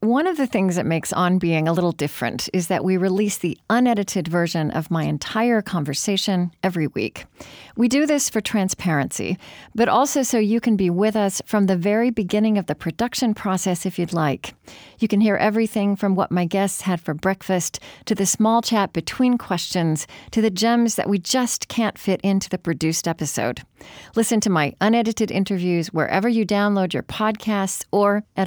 One of the things that makes On Being a little different is that we release the unedited version of my entire conversation every week. We do this for transparency, but also so you can be with us from the very beginning of the production process if you'd like. You can hear everything from what my guests had for breakfast to the small chat between questions to the gems that we just can't fit into the produced episode. Listen to my unedited interviews wherever you download your podcasts or at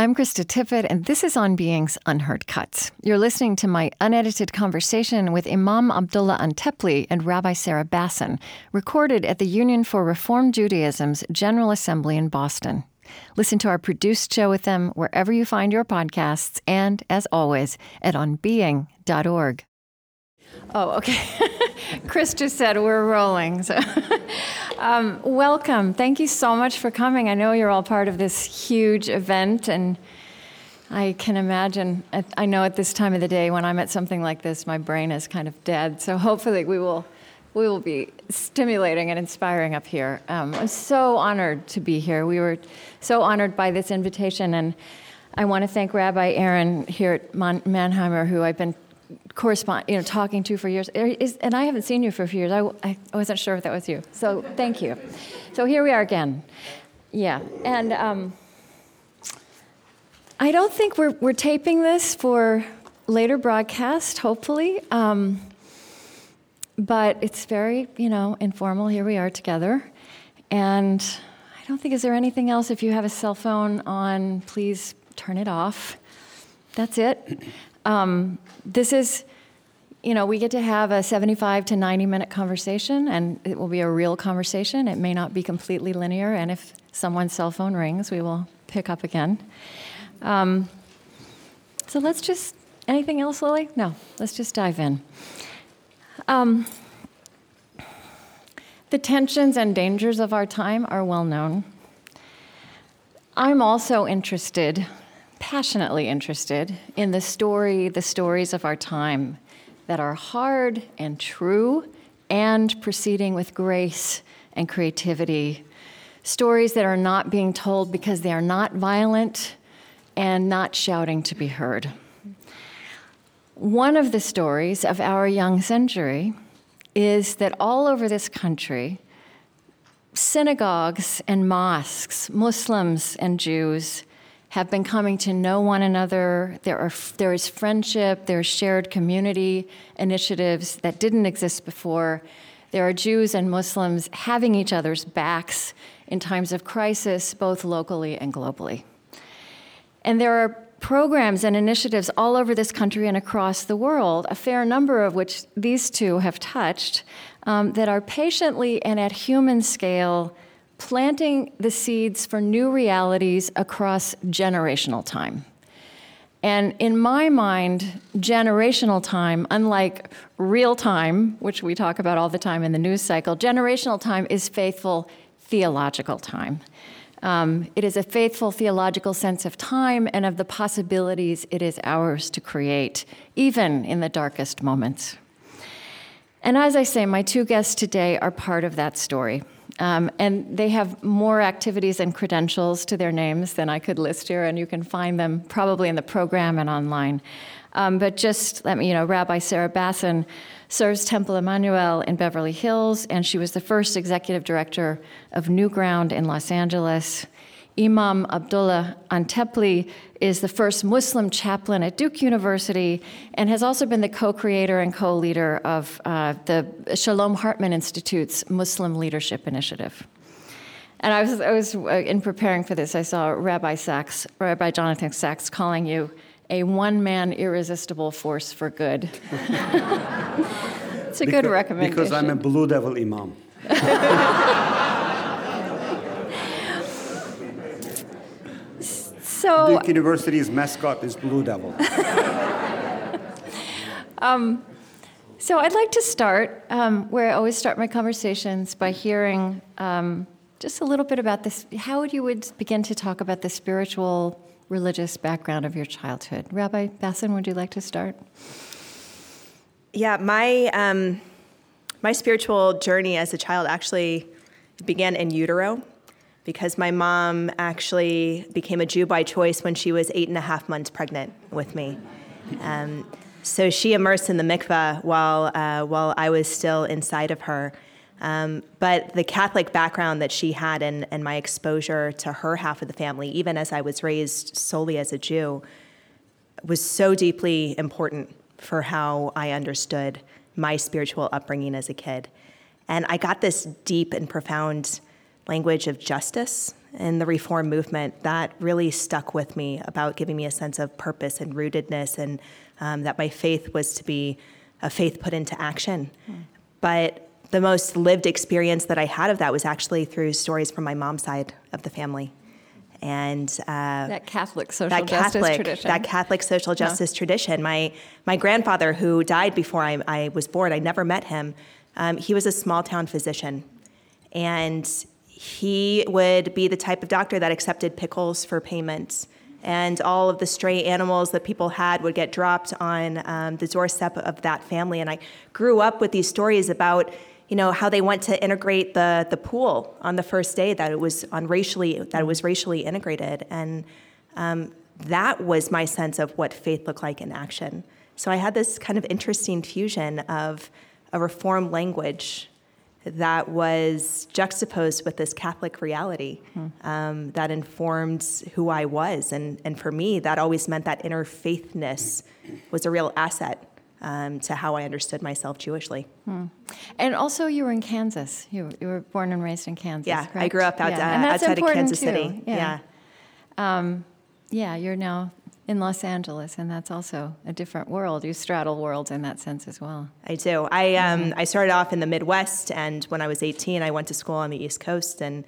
I'm Krista Tippett, and this is On Being's Unheard Cuts. You're listening to my unedited conversation with Imam Abdullah Antepli and Rabbi Sarah Bassin, recorded at the Union for Reform Judaism's General Assembly in Boston. Listen to our produced show with them wherever you find your podcasts, and as always, at onbeing.org. Oh, okay. Chris just said we're rolling. So, um, welcome. Thank you so much for coming. I know you're all part of this huge event, and I can imagine. I know at this time of the day when I'm at something like this, my brain is kind of dead. So hopefully we will. We will be stimulating and inspiring up here. Um, I'm so honored to be here. We were so honored by this invitation, and I want to thank Rabbi Aaron here at Man- Mannheimer, who I've been correspond, you know, talking to for years. Is, and I haven't seen you for a few years. I, I wasn't sure if that was you. So thank you. So here we are again. Yeah. And um, I don't think we're, we're taping this for later broadcast, hopefully. Um, but it's very, you know, informal. Here we are together. And I don't think, is there anything else? If you have a cell phone on, please turn it off. That's it. Um, this is, you know, we get to have a 75 to 90 minute conversation, and it will be a real conversation. It may not be completely linear, and if someone's cell phone rings, we will pick up again. Um, so let's just, anything else, Lily? No, let's just dive in. Um, the tensions and dangers of our time are well known. I'm also interested passionately interested in the story, the stories of our time that are hard and true and proceeding with grace and creativity. Stories that are not being told because they are not violent and not shouting to be heard. One of the stories of our young century is that all over this country, synagogues and mosques, Muslims and Jews, have been coming to know one another. There, are, there is friendship, there is shared community initiatives that didn't exist before. There are Jews and Muslims having each other's backs in times of crisis, both locally and globally. And there are programs and initiatives all over this country and across the world, a fair number of which these two have touched, um, that are patiently and at human scale planting the seeds for new realities across generational time. And in my mind, generational time, unlike real time, which we talk about all the time in the news cycle, generational time is faithful theological time. Um, it is a faithful theological sense of time and of the possibilities it is ours to create, even in the darkest moments. And as I say, my two guests today are part of that story. Um, and they have more activities and credentials to their names than I could list here, and you can find them probably in the program and online. Um, but just let me, you know, Rabbi Sarah Bassin serves Temple Emanuel in Beverly Hills, and she was the first executive director of NewGround in Los Angeles. Imam Abdullah Antepli is the first Muslim chaplain at Duke University and has also been the co creator and co leader of uh, the Shalom Hartman Institute's Muslim Leadership Initiative. And I was, I was uh, in preparing for this, I saw Rabbi Sacks, Rabbi Jonathan Sacks calling you a one man irresistible force for good. it's a because, good recommendation. Because I'm a Blue Devil Imam. So Duke University's mascot is Blue Devil. um, So I'd like to start um, where I always start my conversations by hearing um, just a little bit about this. How would you would begin to talk about the spiritual, religious background of your childhood. Rabbi Bassin, would you like to start? Yeah, my um, my spiritual journey as a child actually began in utero because my mom actually became a Jew by choice when she was eight and a half months pregnant with me. Um, so she immersed in the mikveh while, uh, while I was still inside of her. Um, but the Catholic background that she had and, and my exposure to her half of the family, even as I was raised solely as a Jew, was so deeply important for how I understood my spiritual upbringing as a kid. And I got this deep and profound language of justice in the reform movement that really stuck with me about giving me a sense of purpose and rootedness and um, that my faith was to be a faith put into action. Mm. But the most lived experience that I had of that was actually through stories from my mom's side of the family. And uh, that Catholic social that justice tradition. That Catholic social justice tradition. My, my grandfather, who died before I, I was born, I never met him. Um, he was a small town physician. And he would be the type of doctor that accepted pickles for payments and all of the stray animals that people had would get dropped on um, the doorstep of that family. And I grew up with these stories about, you know, how they went to integrate the the pool on the first day that it was on racially that it was racially integrated, and um, that was my sense of what faith looked like in action. So I had this kind of interesting fusion of a reform language that was juxtaposed with this Catholic reality um, that informed who I was. And, and for me, that always meant that interfaithness was a real asset um, to how I understood myself Jewishly. Hmm. And also, you were in Kansas. You, you were born and raised in Kansas. Yeah, correct? I grew up out, yeah. uh, outside of Kansas too. City. Yeah. Yeah. Um, yeah, you're now in Los Angeles, and that's also a different world. You straddle worlds in that sense as well. I do. I um, mm-hmm. I started off in the Midwest, and when I was 18, I went to school on the East Coast, and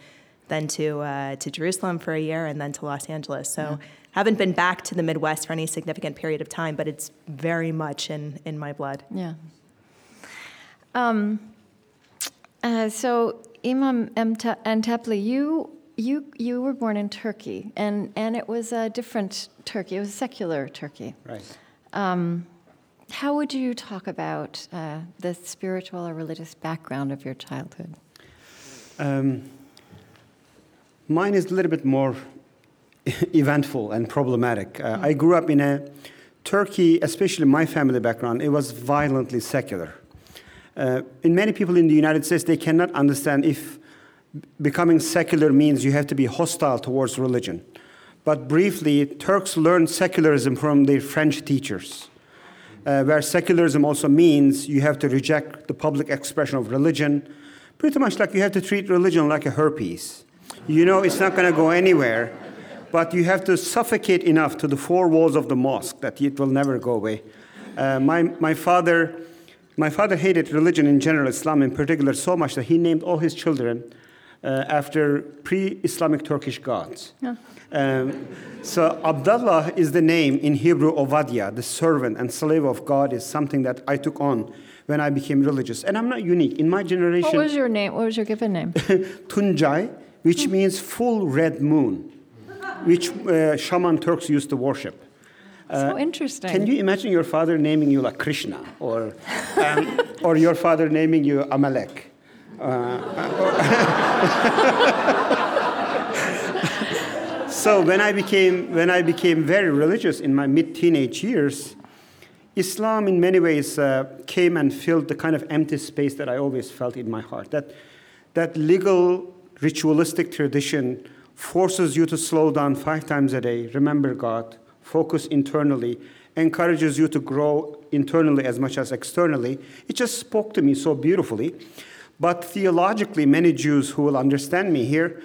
then to uh, to Jerusalem for a year, and then to Los Angeles. So. Yeah. Haven't been back to the Midwest for any significant period of time, but it's very much in, in my blood. Yeah. Um, uh, so, Imam Antepli, you you you were born in Turkey, and and it was a different Turkey. It was secular Turkey. Right. Um, how would you talk about uh, the spiritual or religious background of your childhood? Um, mine is a little bit more eventful and problematic. Uh, mm-hmm. I grew up in a Turkey, especially my family background. It was violently secular. Uh, in many people in the United States, they cannot understand if becoming secular means you have to be hostile towards religion. But briefly, Turks learned secularism from their French teachers, uh, where secularism also means you have to reject the public expression of religion, pretty much like you have to treat religion like a herpes. You know it's not going to go anywhere, but you have to suffocate enough to the four walls of the mosque that it will never go away. Uh, my, my father. My father hated religion in general, Islam in particular, so much that he named all his children uh, after pre-Islamic Turkish gods. Yeah. Um, so Abdullah is the name in Hebrew Ovadia, the servant and slave of God, is something that I took on when I became religious. And I'm not unique. In my generation. What was your name? What was your given name? Tunjai, which means full red moon, which uh, shaman Turks used to worship. Uh, so interesting. Can you imagine your father naming you like Krishna, or, um, or your father naming you Amalek? Uh, so when I became when I became very religious in my mid teenage years, Islam in many ways uh, came and filled the kind of empty space that I always felt in my heart. That that legal ritualistic tradition forces you to slow down five times a day, remember God, focus internally, encourages you to grow internally as much as externally. It just spoke to me so beautifully. But theologically, many Jews who will understand me here,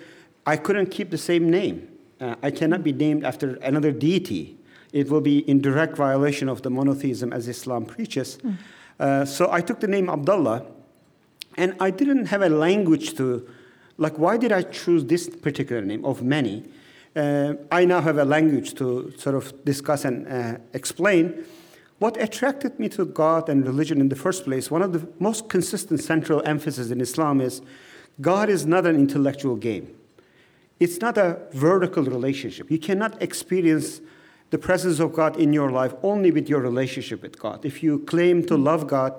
I couldn't keep the same name. Uh, I cannot be named after another deity. It will be in direct violation of the monotheism as Islam preaches. Mm. Uh, so I took the name Abdullah, and I didn't have a language to, like, why did I choose this particular name of many? Uh, I now have a language to sort of discuss and uh, explain. What attracted me to God and religion in the first place, one of the most consistent central emphasis in Islam is God is not an intellectual game. It's not a vertical relationship. You cannot experience the presence of God in your life only with your relationship with God. If you claim to love God,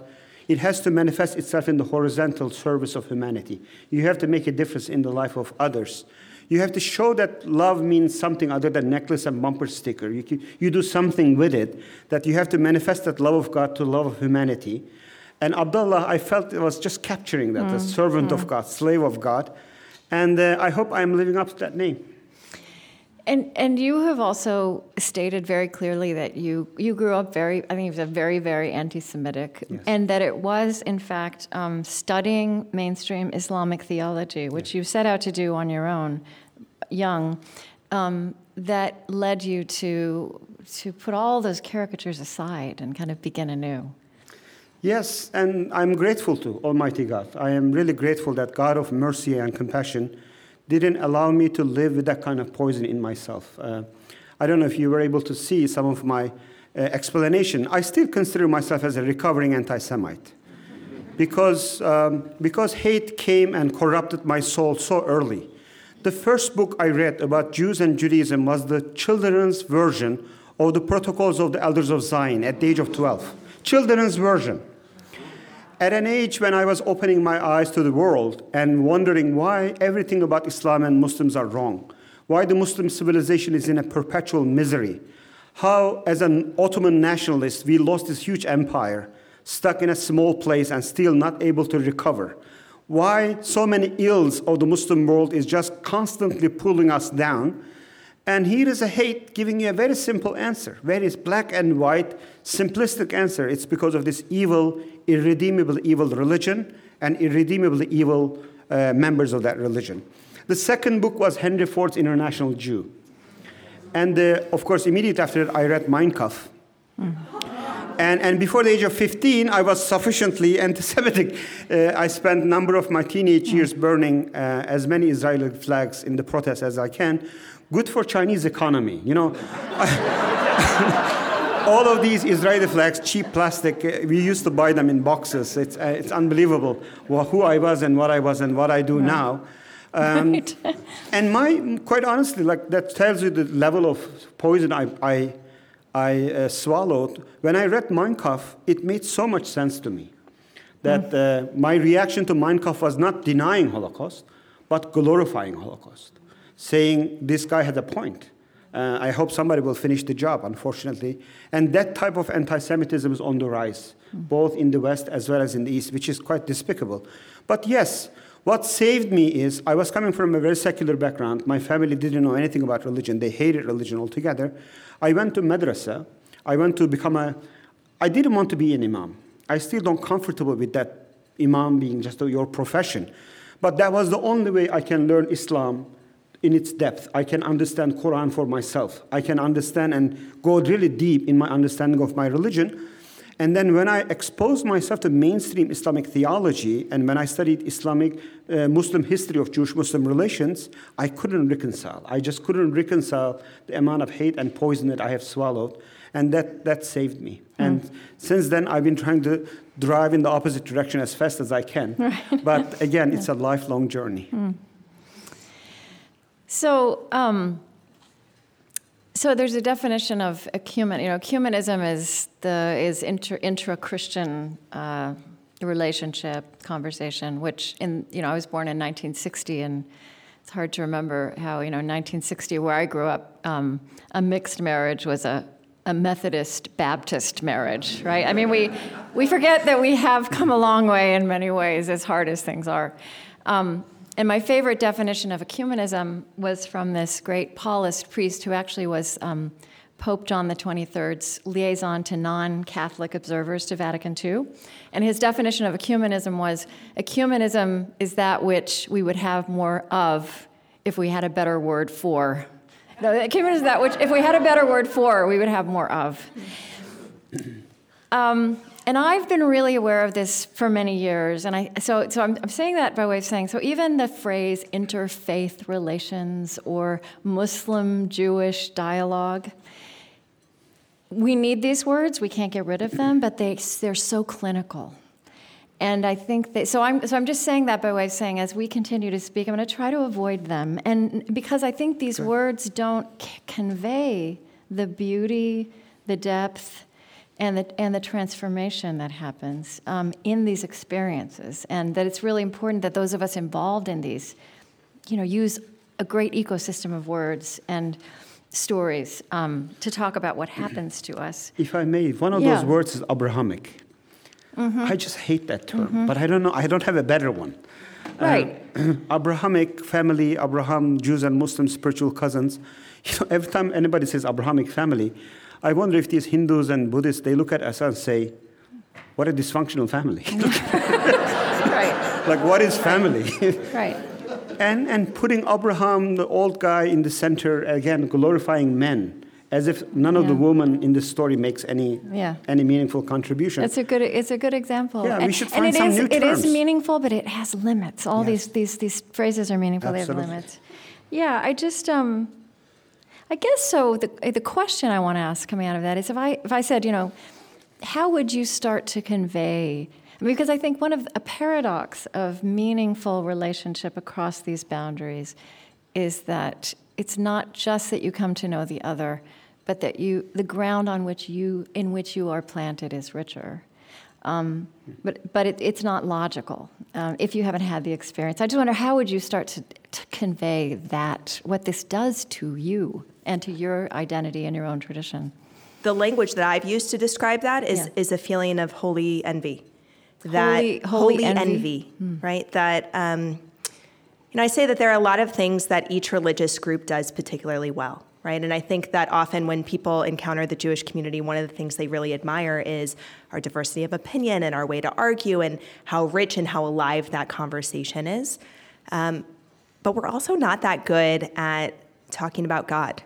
it has to manifest itself in the horizontal service of humanity. You have to make a difference in the life of others. You have to show that love means something other than necklace and bumper sticker. You, you do something with it, that you have to manifest that love of God to love of humanity. And Abdullah, I felt it was just capturing that, mm. the servant mm. of God, slave of God. And uh, I hope I'm living up to that name. And and you have also stated very clearly that you you grew up very I think it was a very very anti-Semitic, yes. and that it was in fact um, studying mainstream Islamic theology, which yes. you set out to do on your own, young, um, that led you to to put all those caricatures aside and kind of begin anew. Yes, and I'm grateful to Almighty God. I am really grateful that God of mercy and compassion didn't allow me to live with that kind of poison in myself. Uh, I don't know if you were able to see some of my uh, explanation. I still consider myself as a recovering anti Semite because, um, because hate came and corrupted my soul so early. The first book I read about Jews and Judaism was the children's version of the Protocols of the Elders of Zion at the age of 12. Children's version. At an age when I was opening my eyes to the world and wondering why everything about Islam and Muslims are wrong, why the Muslim civilization is in a perpetual misery, how, as an Ottoman nationalist, we lost this huge empire, stuck in a small place and still not able to recover, why so many ills of the Muslim world is just constantly pulling us down. And here is a hate giving you a very simple answer, very black and white, simplistic answer. It's because of this evil, irredeemable evil religion and irredeemable evil uh, members of that religion. The second book was Henry Ford's International Jew. And uh, of course, immediately after that, I read Mein Kampf. Mm. And, and before the age of 15, I was sufficiently anti Semitic. Uh, I spent a number of my teenage years burning uh, as many Israeli flags in the protest as I can. Good for Chinese economy, you know. all of these Israeli flags, cheap plastic, uh, we used to buy them in boxes. It's, uh, it's unbelievable well, who I was and what I was and what I do right. now. Um, right. and my, quite honestly, like that tells you the level of poison I, I, I uh, swallowed. When I read Mein Kampf, it made so much sense to me that mm. my reaction to Mein Kampf was not denying Holocaust, but glorifying Holocaust, saying this guy had a point. Uh, I hope somebody will finish the job, unfortunately. And that type of anti Semitism is on the rise, mm. both in the West as well as in the East, which is quite despicable. But yes, what saved me is I was coming from a very secular background. My family didn't know anything about religion, they hated religion altogether. I went to madrasa. I went to become a, I didn't want to be an imam. I still don't comfortable with that imam being just your profession. But that was the only way I can learn Islam in its depth. I can understand Quran for myself. I can understand and go really deep in my understanding of my religion. And then when I exposed myself to mainstream Islamic theology and when I studied Islamic uh, Muslim history of Jewish Muslim relations, I couldn't reconcile. I just couldn't reconcile the amount of hate and poison that I have swallowed. And that, that saved me. Mm. And since then, I've been trying to drive in the opposite direction as fast as I can. Right. But again, it's a lifelong journey. Mm. So, um, so there's a definition of ecumen. You know, ecumenism is the is intra-Christian uh, relationship conversation. Which in you know, I was born in 1960, and it's hard to remember how you know 1960, where I grew up, um, a mixed marriage was a a Methodist Baptist marriage, right? I mean, we we forget that we have come a long way in many ways, as hard as things are. Um, and my favorite definition of ecumenism was from this great Paulist priest who actually was um, Pope John 23rd's liaison to non Catholic observers to Vatican II. And his definition of ecumenism was ecumenism is that which we would have more of if we had a better word for. No, ecumenism is that which, if we had a better word for, we would have more of. Um, and I've been really aware of this for many years. And I, so, so I'm, I'm saying that by way of saying, so even the phrase interfaith relations or Muslim Jewish dialogue, we need these words. We can't get rid of them, but they they're so clinical. And I think that so I'm so I'm just saying that by way of saying as we continue to speak, I'm going to try to avoid them, and because I think these words don't c- convey the beauty, the depth, and the and the transformation that happens um, in these experiences, and that it's really important that those of us involved in these, you know, use a great ecosystem of words and stories um, to talk about what happens to us. If I may, one of Yeah. those words is Abrahamic. I just hate that term, but I don't know. I don't have a better one. Right. Abrahamic family, Abraham, Jews and Muslims, spiritual cousins. You know, every time anybody says Abrahamic family, I wonder if these Hindus and Buddhists they look at us and say, "What a dysfunctional family! right. like, what is family?" Right. and and putting Abraham, the old guy, in the center again, glorifying men, as if none of the women in this story makes any Yeah. any meaningful contribution. It's a good. It's a good example. Yeah, we and, should and find it some is- new It is meaningful, but it has limits. All Yes. these these these phrases are meaningful. They have limits. Yeah, I just um, I guess so. The the question I want to ask coming out of that is if I if I said you know, how would you start to convey? Because I think one of a paradox of meaningful relationship across these boundaries is that it's not just that you come to know the other, but that you the ground on which you in which you are planted is richer. Um, but but it, it's not logical um, if you haven't had the experience. I just wonder how would you start to, to convey that what this does to you and to your identity and your own tradition. The language that I've used to describe that is, Yeah. is a feeling of holy envy. That Holy- holy envy. Hmm. right? That um, you know, I say that there are a lot of things that each religious group does particularly well, right? And I think that often when people encounter the Jewish community, one of the things they really admire is our diversity of opinion and our way to argue and how rich and how alive that conversation is. Um, but we're also not that good at talking about God.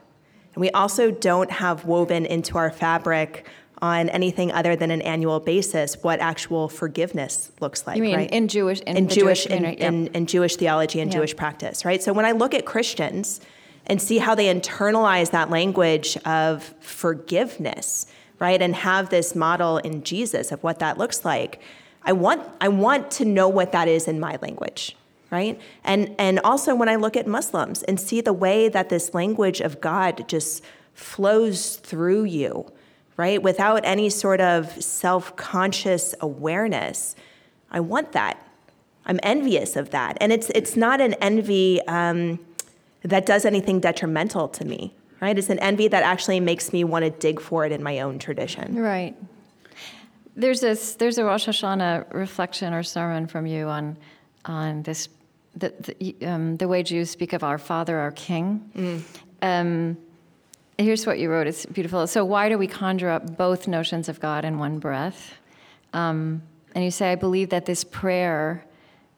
And we also don't have woven into our fabric on anything other than an annual basis what actual forgiveness looks like. You mean right? in Jewish in, in the Jewish, in, yeah. in, in Jewish theology and Yeah. Jewish practice, right? So when I look at Christians and see how they internalize that language of forgiveness, right, and have this model in Jesus of what that looks like, I want I want to know what that is in my language, right? And and also when I look at Muslims and see the way that this language of God just flows through you, right, without any sort of self-conscious awareness. I want that. I'm envious of that. And it's, it's not an envy um, that does anything detrimental to me, right? It's an envy that actually makes me want to dig for it in my own tradition. Right. There's this. There's a Rosh Hashanah reflection or sermon from you on on this the the, um, the way Jews speak of our Father, our King. Um, here's what you wrote. It's beautiful. So why do we conjure up both notions of God in one breath? Um, and you say, I believe that this prayer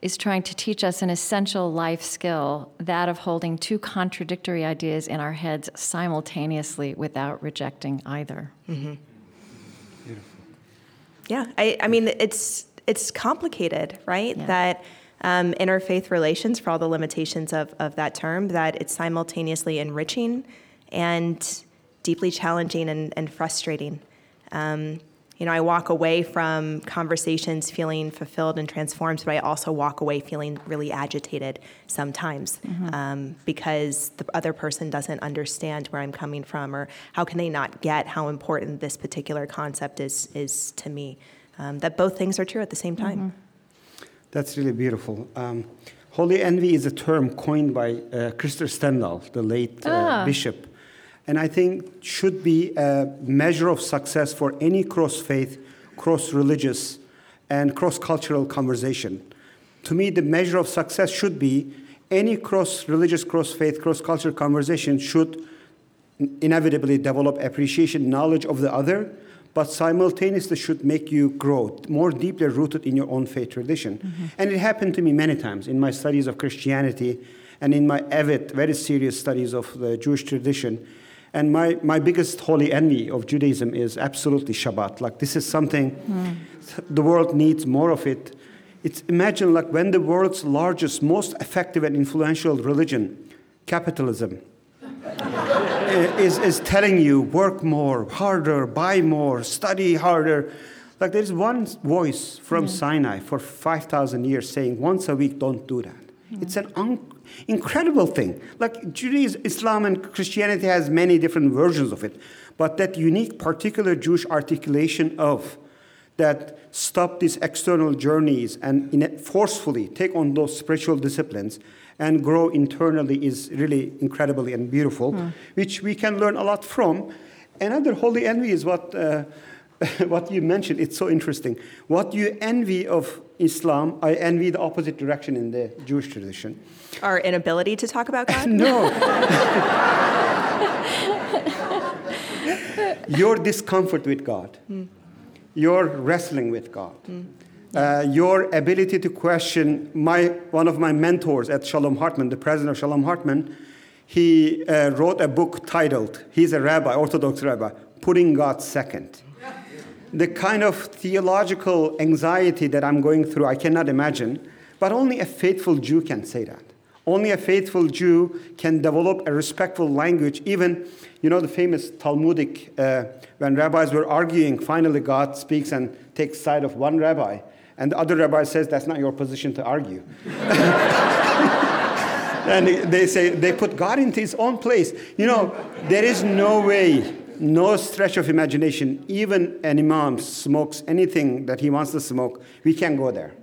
is trying to teach us an essential life skill, that of holding two contradictory ideas in our heads simultaneously without rejecting either. Yeah, I, I mean, it's, it's complicated, right? Yeah. That um, interfaith relations, for all the limitations of, of that term, that it's simultaneously enriching and deeply challenging and, and frustrating. Um, you know, I walk away from conversations feeling fulfilled and transformed, but I also walk away feeling really agitated sometimes um, because the other person doesn't understand where I'm coming from, or how can they not get how important this particular concept is is to me. Um, that both things are true at the same time. That's really beautiful. Um, holy envy is a term coined by uh, Krister Stendahl, the late uh, Ah. bishop, and I think should be a measure of success for any cross-faith, cross-religious, and cross-cultural conversation. To me, the measure of success should be any cross-religious, cross-faith, cross-cultural conversation should inevitably develop appreciation, knowledge of the other, but simultaneously should make you grow more deeply rooted in your own faith tradition. Mm-hmm. And it happened to me many times in my studies of Christianity and in my avid, very serious studies of the Jewish tradition. And my, my biggest holy envy of Judaism is absolutely Shabbat. Like, this is something hmm. the world needs more of it. It's imagine like when the world's largest, most effective and influential religion, capitalism, is, is telling you work more, harder, buy more, study harder. Like there's one voice from hmm. Sinai for 5,000 years saying once a week, don't do that. Hmm. It's an un- incredible thing. Like Judaism, Islam, and Christianity has many different versions of it, but that unique, particular Jewish articulation of that stop these external journeys and in it forcefully take on those spiritual disciplines and grow internally is really incredibly and beautiful, which we can learn a lot from. Another holy envy is what, uh, what you mentioned. It's so interesting. What you envy of Islam, I envy the opposite direction in the Jewish tradition. Our inability to talk about God? No. your discomfort with God, your wrestling with God, uh, your ability to question. My, one of my mentors at Shalom Hartman, the president of Shalom Hartman, he uh, wrote a book titled, he's a rabbi, Orthodox rabbi, Putting God Second. The kind of theological anxiety that I'm going through, I cannot imagine, but only a faithful Jew can say that. Only a faithful Jew can develop a respectful language. Even, you know, the famous Talmudic, uh, when rabbis were arguing, finally God speaks and takes side of one rabbi, and the other rabbi says, That's not your position to argue. and they say, they put God into his own place. You know, there is no way, no stretch of imagination, even an imam smokes anything that he wants to smoke, we can't go there.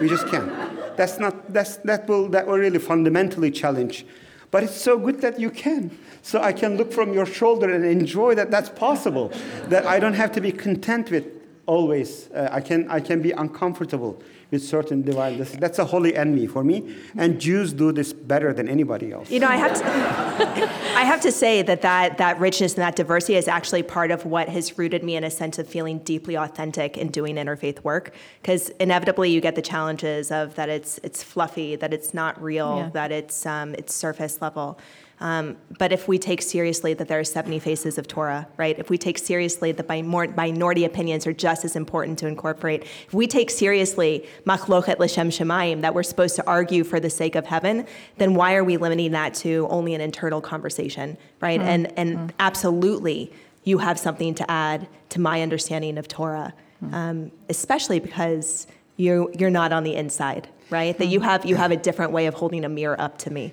We just can't. That's not, that's, that, will, that will really fundamentally challenge. But it's so good that you can. So I can look from your shoulder and enjoy that that's possible. That I don't have to be content with always. Uh, I, can, I can be uncomfortable with certain divine. That's, that's a holy envy for me. And Jews do this better than anybody else. You know, I have to, I have to say that, that that richness and that diversity is actually part of what has rooted me in a sense of feeling deeply authentic in doing interfaith work. Because inevitably, you get the challenges of that it's it's fluffy, that it's not real, Yeah. that it's um, it's surface level. Um, but if we take seriously that there are 70 faces of Torah, right? If we take seriously that minor- minority opinions are just as important to incorporate, if we take seriously machlochet l'shem shemayim, that we're supposed to argue for the sake of heaven, then why are we limiting that to only an internal conversation, right? And and absolutely, you have something to add to my understanding of Torah, um, especially because you you're not on the inside, right? That you have you have a different way of holding a mirror up to me.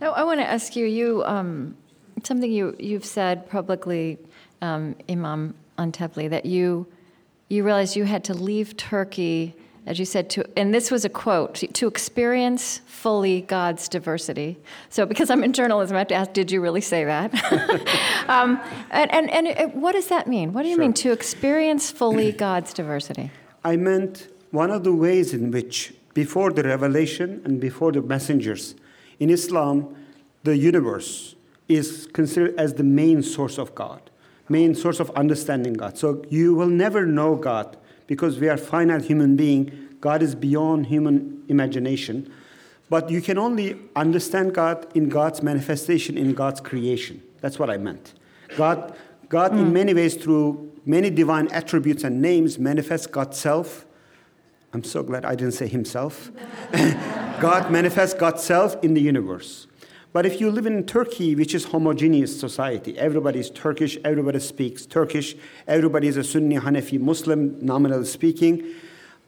Now, I want to ask you, you um, something you you've said publicly, um, Imam Antepli, that you you realized you had to leave Turkey, as you said, to and this was a quote to experience fully God's diversity. So, because I'm in journalism, I have to ask, did you really say that? um, and and, and it, what does that mean? What do you Sure. mean to experience fully God's diversity? I meant one of the ways in which, before the revelation and before the messengers, in Islam, the universe is considered as the main source of God, main source of understanding God. So you will never know God because we are finite human being. God is beyond human imagination. But you can only understand God in God's manifestation, in God's creation. That's what I meant. God, God in hmm. many ways, through many divine attributes and names, manifests God's self. I'm so glad I didn't say himself. God manifests God's self in the universe. But if you live in Turkey, which is homogeneous society, everybody is Turkish, everybody speaks Turkish, everybody is a Sunni Hanafi Muslim, nominally speaking.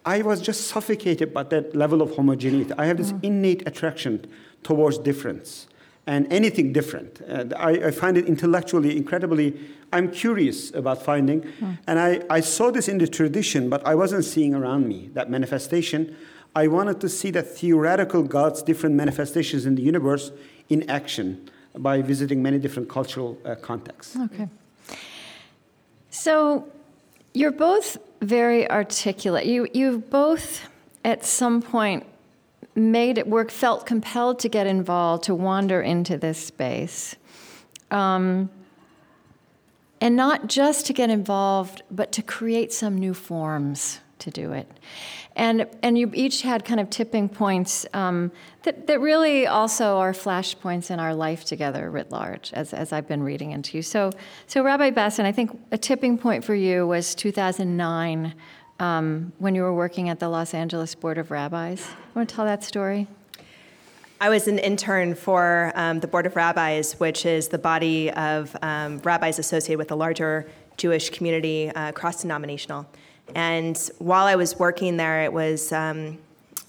I was just suffocated by that level of homogeneity. I have this mm. innate attraction towards difference and anything different. And I, I find it intellectually incredibly, I'm curious about finding. And I, I saw this in the tradition, but I wasn't seeing around me that manifestation. I wanted to see the theoretical God's different manifestations in the universe in action by visiting many different cultural uh, contexts. Okay. So you're both very articulate. You you both at some point made it work, felt compelled to get involved, to wander into this space. Um, and not just to get involved, but to create some new forms to do it. And, and you each had kind of tipping points um, that, that really also are flashpoints in our life together writ large, as, as I've been reading into you. So, so Rabbi Bassin, I think a tipping point for you was 2009 um, when you were working at the Los Angeles Board of Rabbis. Want to tell that story? I was an intern for um, the Board of Rabbis, which is the body of um, rabbis associated with the larger Jewish community, uh, cross denominational. And while I was working there, it was um,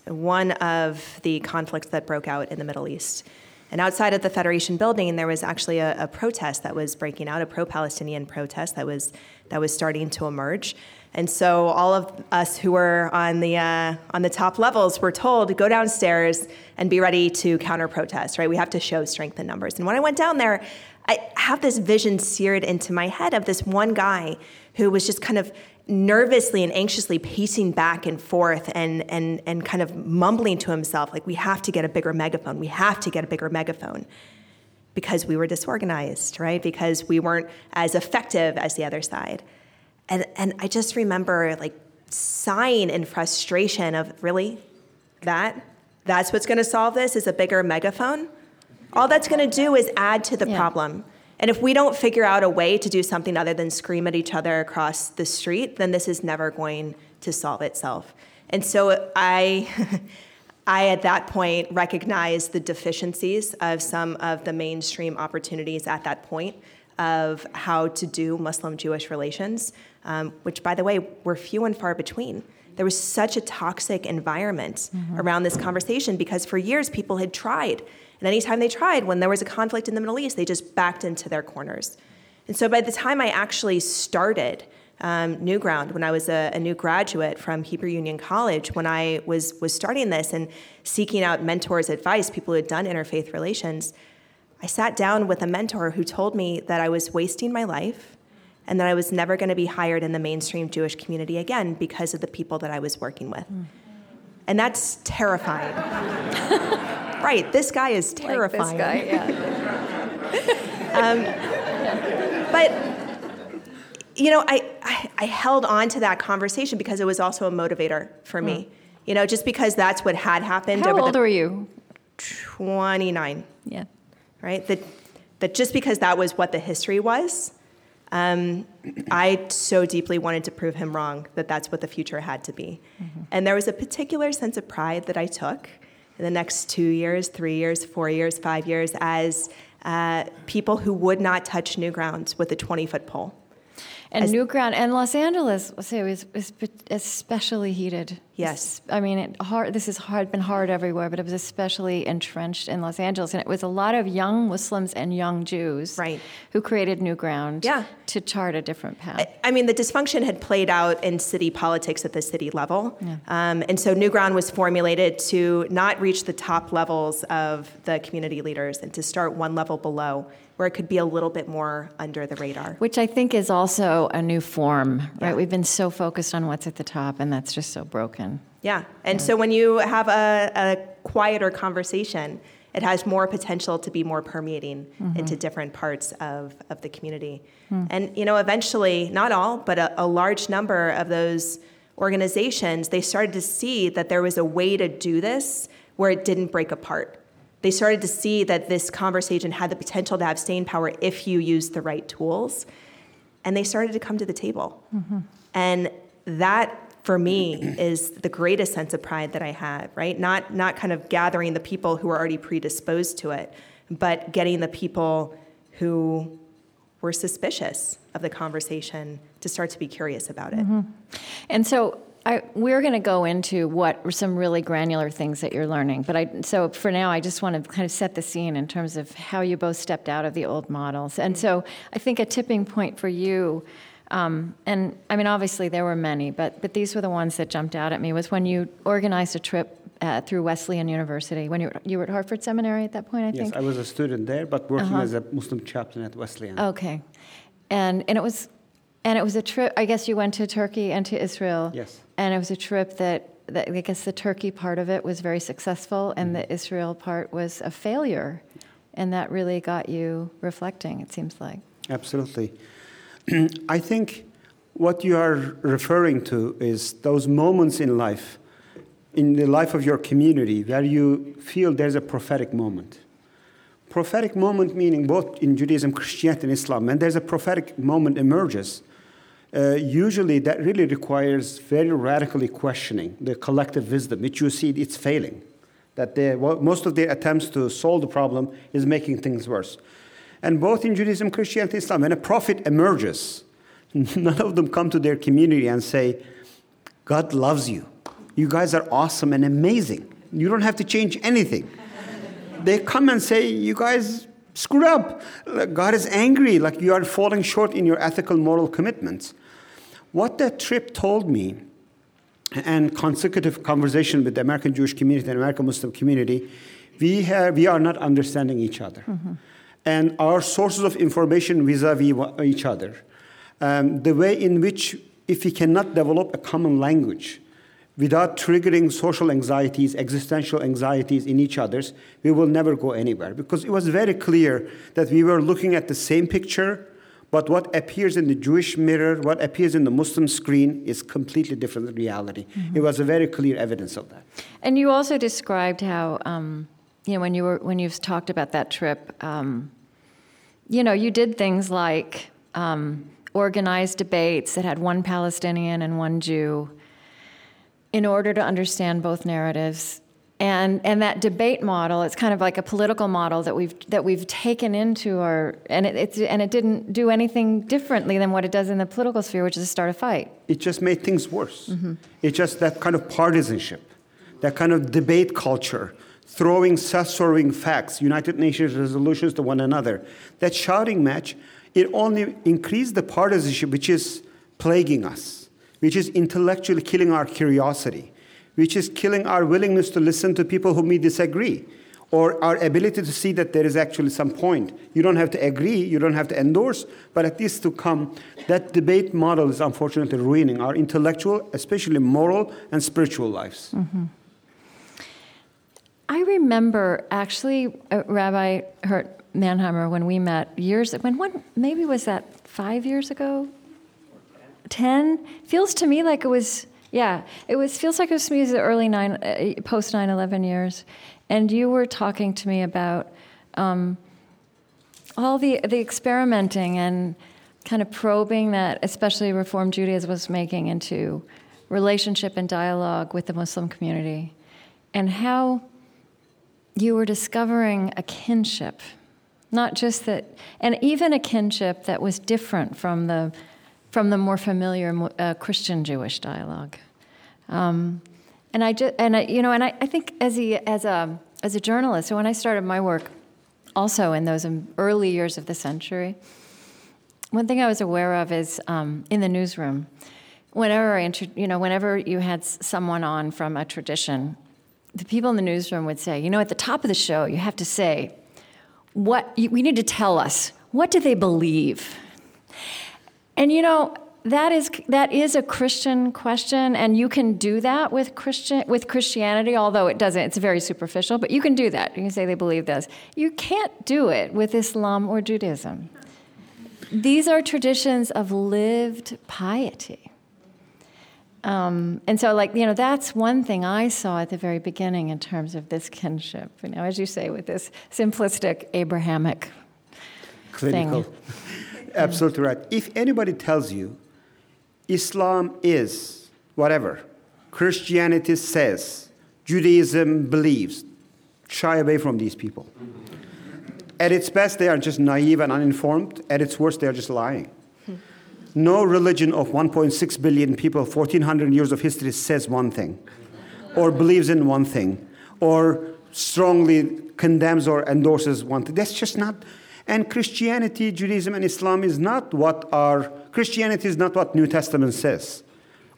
one of the conflicts that broke out in the Middle East. And outside of the Federation building, there was actually a, a protest that was breaking out, a pro Palestinian protest that was, that was starting to emerge. And so all of us who were on the uh, on the top levels were told to go downstairs and be ready to counter protest. Right, we have to show strength in numbers. And when I went down there, I have this vision seared into my head of this one guy who was just kind of nervously and anxiously pacing back and forth and and and kind of mumbling to himself like we have to get a bigger megaphone. We have to get a bigger megaphone. Because we were disorganized, right? Because we weren't as effective as the other side. And, and I just remember like sighing in frustration of really? That? That's what's going to solve this is a bigger megaphone? All that's going to do is add to the yeah. problem. And if we don't figure out a way to do something other than scream at each other across the street then this is never going to solve itself. And so i i at that point recognized the deficiencies of some of the mainstream opportunities at that point of how to do muslim jewish relations um, which, by the way, were few and far between. There was such a toxic environment mm-hmm. around this conversation because for years people had tried. And anytime they tried, when there was a conflict in the Middle East, they just backed into their corners. And so by the time I actually started um, Newground, when I was a, a, new graduate from Hebrew Union College, when I was, was starting this and seeking out mentors' advice, people who had done interfaith relations, I sat down with a mentor who told me that I was wasting my life and that I was never going to be hired in the mainstream Jewish community again because of the people that I was working with. Mm. And that's terrifying. right, this guy is terrifying. Like this guy, yeah. um, but you know, I, I, I, held on to that conversation because it was also a motivator for me. Mm. You know, just because that's what had happened. How old the, were you? 29. Yeah. Right? That, that just because that was what the history was, um, I so deeply wanted to prove him wrong that that's what the future had to be. Mm-hmm. And there was a particular sense of pride that I took in the next two years, three years, four years, five years as uh, people who would not touch NewGround with a 20 foot pole. And As, Newground and Los Angeles, say, was, was especially heated. Yes, I mean, it hard. This has hard, been hard everywhere, but it was especially entrenched in Los Angeles, and it was a lot of young Muslims and young Jews, right. who created Newground, yeah. to chart a different path. I, I, mean, the dysfunction had played out in city politics at the city level, yeah. um, and so Newground was formulated to not reach the top levels of the community leaders and to start one level below where it could be a little bit more under the radar. Which I think is also a new form, right? Yeah. We've been so focused on what's at the top, and that's just so broken. Yeah, and yeah. so when you have a, a, quieter conversation, it has more potential to be more permeating mm-hmm. into different parts of, of the community. Mm. And, you know, eventually, not all, but a, a large number of those organizations, they started to see that there was a way to do this where it didn't break apart they started to see that this conversation had the potential to have staying power if you used the right tools. And they started to come to the table. Mm-hmm. And that, for me, is the greatest sense of pride that I have, right? Not, not kind of gathering the people who are already predisposed to it, but getting the people who were suspicious of the conversation to start to be curious about it. Mm-hmm. And so I, we're going to go into what some really granular things that you're learning, but I so for now I just want to kind of set the scene in terms of how you both stepped out of the old models, and so I think a tipping point for you, um, and I mean obviously there were many, but but these were the ones that jumped out at me was when you organized a trip uh, through Wesleyan University when you were, you were at Hartford Seminary at that point, I yes, think. Yes, I was a student there, but working uh-huh. as a Muslim chaplain at Wesleyan. Okay, and and it was and it was a trip. I guess you went to Turkey and to Israel. Yes. And it was a trip that, that I guess the Turkey part of it was very successful, and the Israel part was a failure, and that really got you reflecting. It seems like. Absolutely. I think what you are referring to is those moments in life, in the life of your community, where you feel there's a prophetic moment prophetic moment meaning both in Judaism, Christianity, and Islam, and there's a prophetic moment emerges uh, usually that really requires very radically questioning the collective wisdom, which you see it's failing. That well, most of their attempts to solve the problem is making things worse. And both in Judaism, Christianity, Islam, when a prophet emerges, none of them come to their community and say, God loves you. You guys are awesome and amazing. You don't have to change anything. they come and say, You guys screwed up. God is angry, like you are falling short in your ethical, moral commitments. What that trip told me, and consecutive conversation with the American Jewish community and American Muslim community, we, have, we are not understanding each other. Mm-hmm. And our sources of information vis a vis each other, um, the way in which, if we cannot develop a common language, without triggering social anxieties, existential anxieties in each other's, we will never go anywhere. Because it was very clear that we were looking at the same picture, but what appears in the Jewish mirror, what appears in the Muslim screen, is completely different reality. Mm-hmm. It was a very clear evidence of that. And you also described how, um, you know, when you were when you've talked about that trip, um, you know, you did things like um, organize debates that had one Palestinian and one Jew in order to understand both narratives. And, and that debate model, it's kind of like a political model that we've, that we've taken into our, and it, it's, and it didn't do anything differently than what it does in the political sphere, which is to start a fight. It just made things worse. Mm-hmm. It's just that kind of partisanship, that kind of debate culture, throwing self-serving facts, United Nations resolutions to one another. That shouting match, it only increased the partisanship which is plaguing us which is intellectually killing our curiosity, which is killing our willingness to listen to people who may disagree, or our ability to see that there is actually some point. You don't have to agree, you don't have to endorse, but at least to come. That debate model is unfortunately ruining our intellectual, especially moral and spiritual lives. Mm-hmm. I remember actually, uh, Rabbi Hurt Manheimer, when we met years, when when maybe was that five years ago, 10 feels to me like it was yeah it was feels like it was to me the early nine uh, post 9-11 years. And you were talking to me about um, all the the experimenting and kind of probing that especially reform judaism was making into relationship and dialogue with the muslim community. And how you were discovering a kinship not just that and even a kinship that was different from the from the more familiar uh, Christian Jewish dialogue. Um, and I just, and I, you know, and I, I think as a, as a, as a journalist, so when I started my work, also in those early years of the century, one thing I was aware of is um, in the newsroom, whenever I, you know, whenever you had someone on from a tradition, the people in the newsroom would say, you know, at the top of the show, you have to say, what we need to tell us. What do they believe? And you know, that is that is a Christian question, and you can do that with Christian with Christianity, although it doesn't. It's very superficial, but you can do that. You can say they believe this. You can't do it with Islam or Judaism. These are traditions of lived piety. Um, and so, like you know, that's one thing I saw at the very beginning in terms of this kinship. You know, as you say, with this simplistic Abrahamic Clinical. thing. Absolutely right. If anybody tells you Islam is whatever, Christianity says, Judaism believes, shy away from these people. At its best, they are just naive and uninformed. At its worst, they are just lying. No religion of 1.6 billion people, 1400 years of history, says one thing, or believes in one thing, or strongly condemns or endorses one thing. That's just not and Christianity, Judaism, and Islam is not what our Christianity is not what New Testament says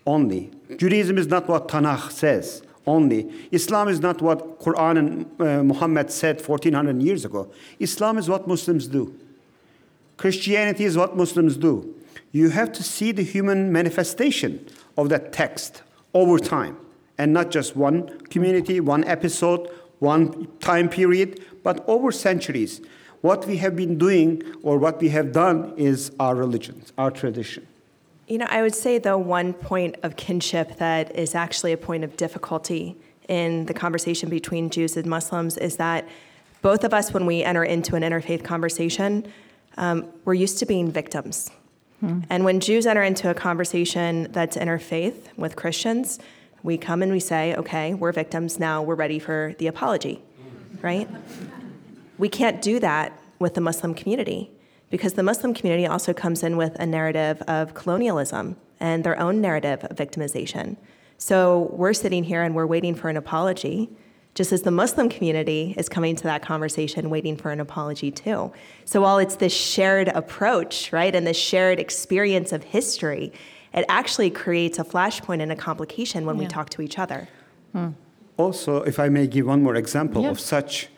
only. Judaism is not what Tanakh says only. Islam is not what Quran and uh, Muhammad said 1400 years ago. Islam is what Muslims do. Christianity is what Muslims do. You have to see the human manifestation of that text over time, and not just one community, one episode, one time period, but over centuries. What we have been doing or what we have done is our religion, our tradition. You know, I would say, though, one point of kinship that is actually a point of difficulty in the conversation between Jews and Muslims is that both of us, when we enter into an interfaith conversation, um, we're used to being victims. Hmm. And when Jews enter into a conversation that's interfaith with Christians, We come and we say, okay, we're victims, now we're ready for the apology, right? We can't do that with the Muslim community because the Muslim community also comes in with a narrative of colonialism and their own narrative of victimization. So we're sitting here and we're waiting for an apology, just as the Muslim community is coming to that conversation waiting for an apology too. So while it's this shared approach, right, and this shared experience of history, it actually creates a flashpoint and a complication when we talk to each other. Hmm. Also, if I may give one more example Yeah. of such,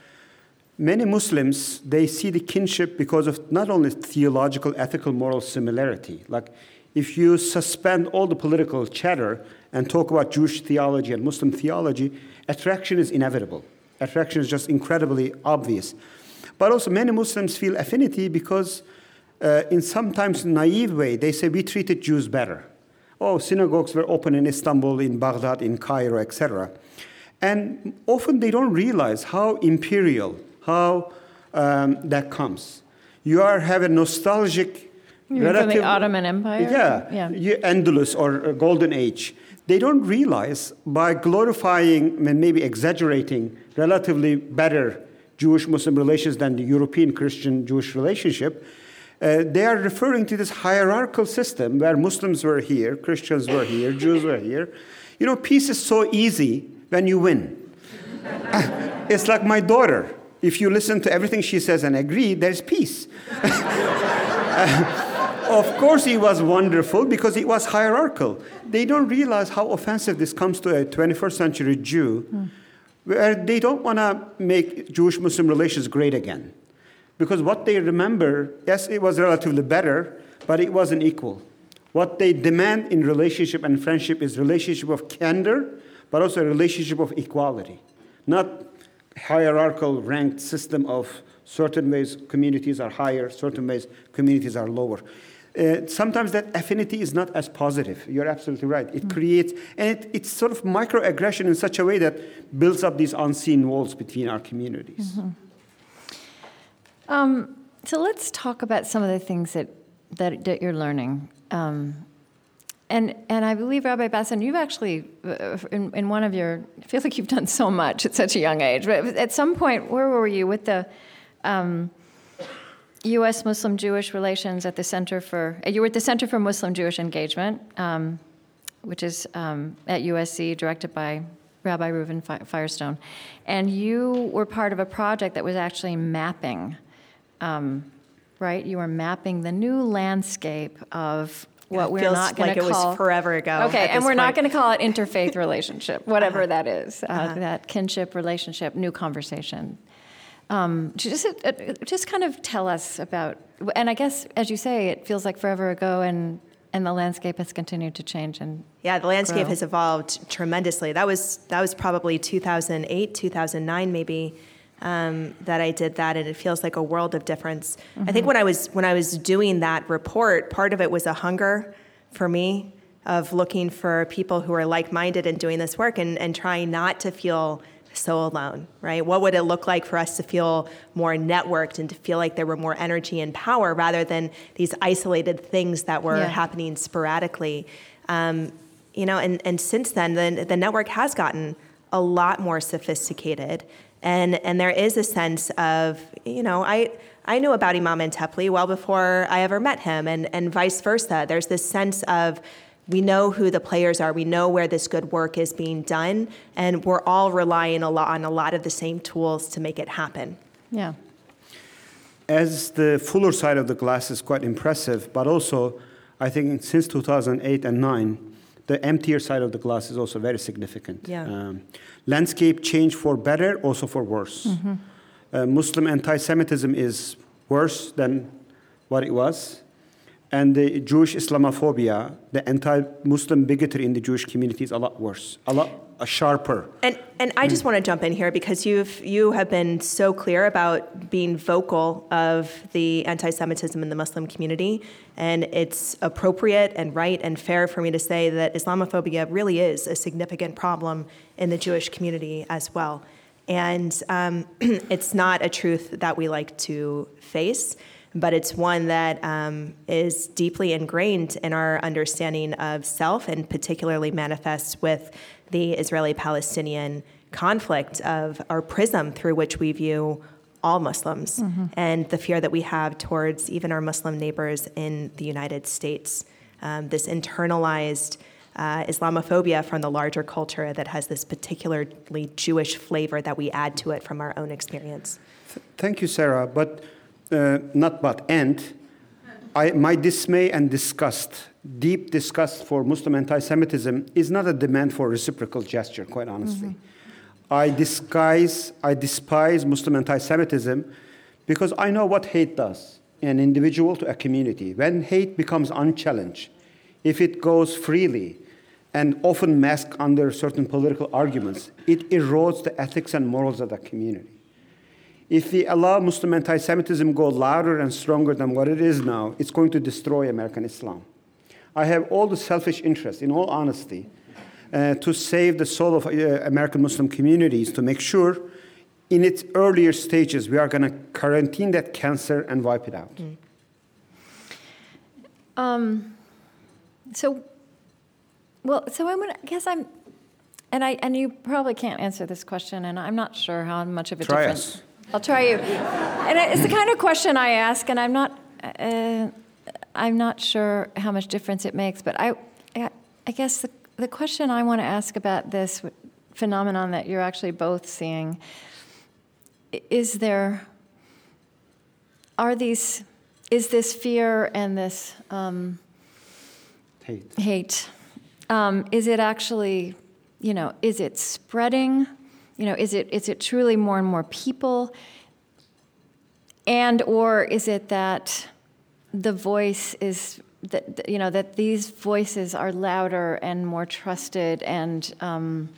many Muslims they see the kinship because of not only theological, ethical, moral similarity. Like, if you suspend all the political chatter and talk about Jewish theology and Muslim theology, attraction is inevitable. Attraction is just incredibly obvious. But also, many Muslims feel affinity because, uh, in sometimes naive way, they say we treated Jews better. Oh, synagogues were open in Istanbul, in Baghdad, in Cairo, etc. And often they don't realize how imperial, how um, that comes. You are have a nostalgic, You from the Ottoman Empire? Yeah, Yeah. Andalus or uh, Golden Age. They don't realize by glorifying and maybe exaggerating relatively better Jewish-Muslim relations than the European Christian-Jewish relationship. Uh, they are referring to this hierarchical system where Muslims were here, Christians were here, Jews were here. You know, peace is so easy when you win. it's like my daughter. If you listen to everything she says and agree, there's peace. of course, he was wonderful because it was hierarchical. They don't realize how offensive this comes to a 21st century Jew, where they don't want to make Jewish Muslim relations great again. Because what they remember, yes, it was relatively better, but it wasn't equal. What they demand in relationship and friendship is relationship of candor, but also a relationship of equality, not hierarchical ranked system of certain ways communities are higher, certain ways communities are lower. Uh, sometimes that affinity is not as positive. You're absolutely right. It creates, and it, it's sort of microaggression in such a way that builds up these unseen walls between our communities. Um, so let's talk about some of the things that, that, that you're learning. Um, and, and I believe, Rabbi Bassin, you've actually, uh, in, in one of your, I feel like you've done so much at such a young age, but at some point, where were you with the um, U.S. Muslim Jewish relations at the Center for, uh, you were at the Center for Muslim Jewish Engagement, um, which is um, at USC, directed by Rabbi Reuven Firestone. And you were part of a project that was actually mapping um, right? You were mapping the new landscape of what It we're not going like to it was call forever ago Okay, and we're not going to call it interfaith relationship, whatever Uh-huh. that is, uh, that kinship relationship, new conversation. Um, just, uh, just kind of tell us about, and I guess as you say, it feels like forever ago, and and the landscape has continued to change. And Yeah, the landscape grow. has evolved tremendously. That was that was probably 2008, 2009, maybe um, that I did that, and it feels like a world of difference. I think when I was when I was doing that report, part of it was a hunger for me of looking for people who are like-minded and doing this work, and, and trying not to feel so alone, right? What would it look like for us to feel more networked and to feel like there were more energy and power rather than these isolated things that were Yeah. happening sporadically? Um, you know, and, and since then, the, the network has gotten a lot more sophisticated. And, and there is a sense of, you know, I, I knew about Imam Antepli well before I ever met him, and, and vice versa. There's this sense of we know who the players are, we know where this good work is being done, and we're all relying a lot on a lot of the same tools to make it happen. yeah, As the fuller side of the glass is quite impressive, but also I think since 2008 and 9, the emptier side of the glass is also very significant. Yeah. Um, landscape change for better, also for worse. Uh, Muslim anti-Semitism is worse than what it was, and the Jewish Islamophobia, the anti-Muslim bigotry in the Jewish community is a lot worse, a lot sharper. And and I just want to jump in here because you've you have been so clear about being vocal of the anti-Semitism in the Muslim community, and it's appropriate and right and fair for me to say that Islamophobia really is a significant problem in the Jewish community as well, and um, it's not a truth that we like to face. But it's one that um, is deeply ingrained in our understanding of self and particularly manifests with the Israeli Palestinian conflict of our prism through which we view all Muslims mm-hmm. and the fear that we have towards even our Muslim neighbors in the United States. Um, this internalized uh, Islamophobia from the larger culture that has this particularly Jewish flavor that we add to it from our own experience. Thank you, Sarah. But uh, not but and I, my dismay and disgust, deep disgust for Muslim anti-Semitism, is not a demand for reciprocal gesture. Quite honestly, mm-hmm. I disguise, I despise Muslim anti-Semitism because I know what hate does an individual to a community. When hate becomes unchallenged, if it goes freely, and often masked under certain political arguments, it erodes the ethics and morals of the community. If we allow Muslim anti Semitism go louder and stronger than what it is now, it's going to destroy American Islam. I have all the selfish interest, in all honesty, uh, to save the soul of uh, American Muslim communities, to make sure in its earlier stages we are going to quarantine that cancer and wipe it out. Mm. Um, so, well, so I'm gonna, I guess I'm, and I and you probably can't answer this question, and I'm not sure how much of a try difference. Us. I'll try you. And it's the kind of question I ask, and I'm not, uh, I'm not sure how much difference it makes. But I, I guess the the question I want to ask about this phenomenon that you're actually both seeing is there are these is this fear and this um, hate hate um, is it actually, you know, is it spreading? You know, is it is it truly more and more people? And or is it that the voice is that you know that these voices are louder and more trusted and um,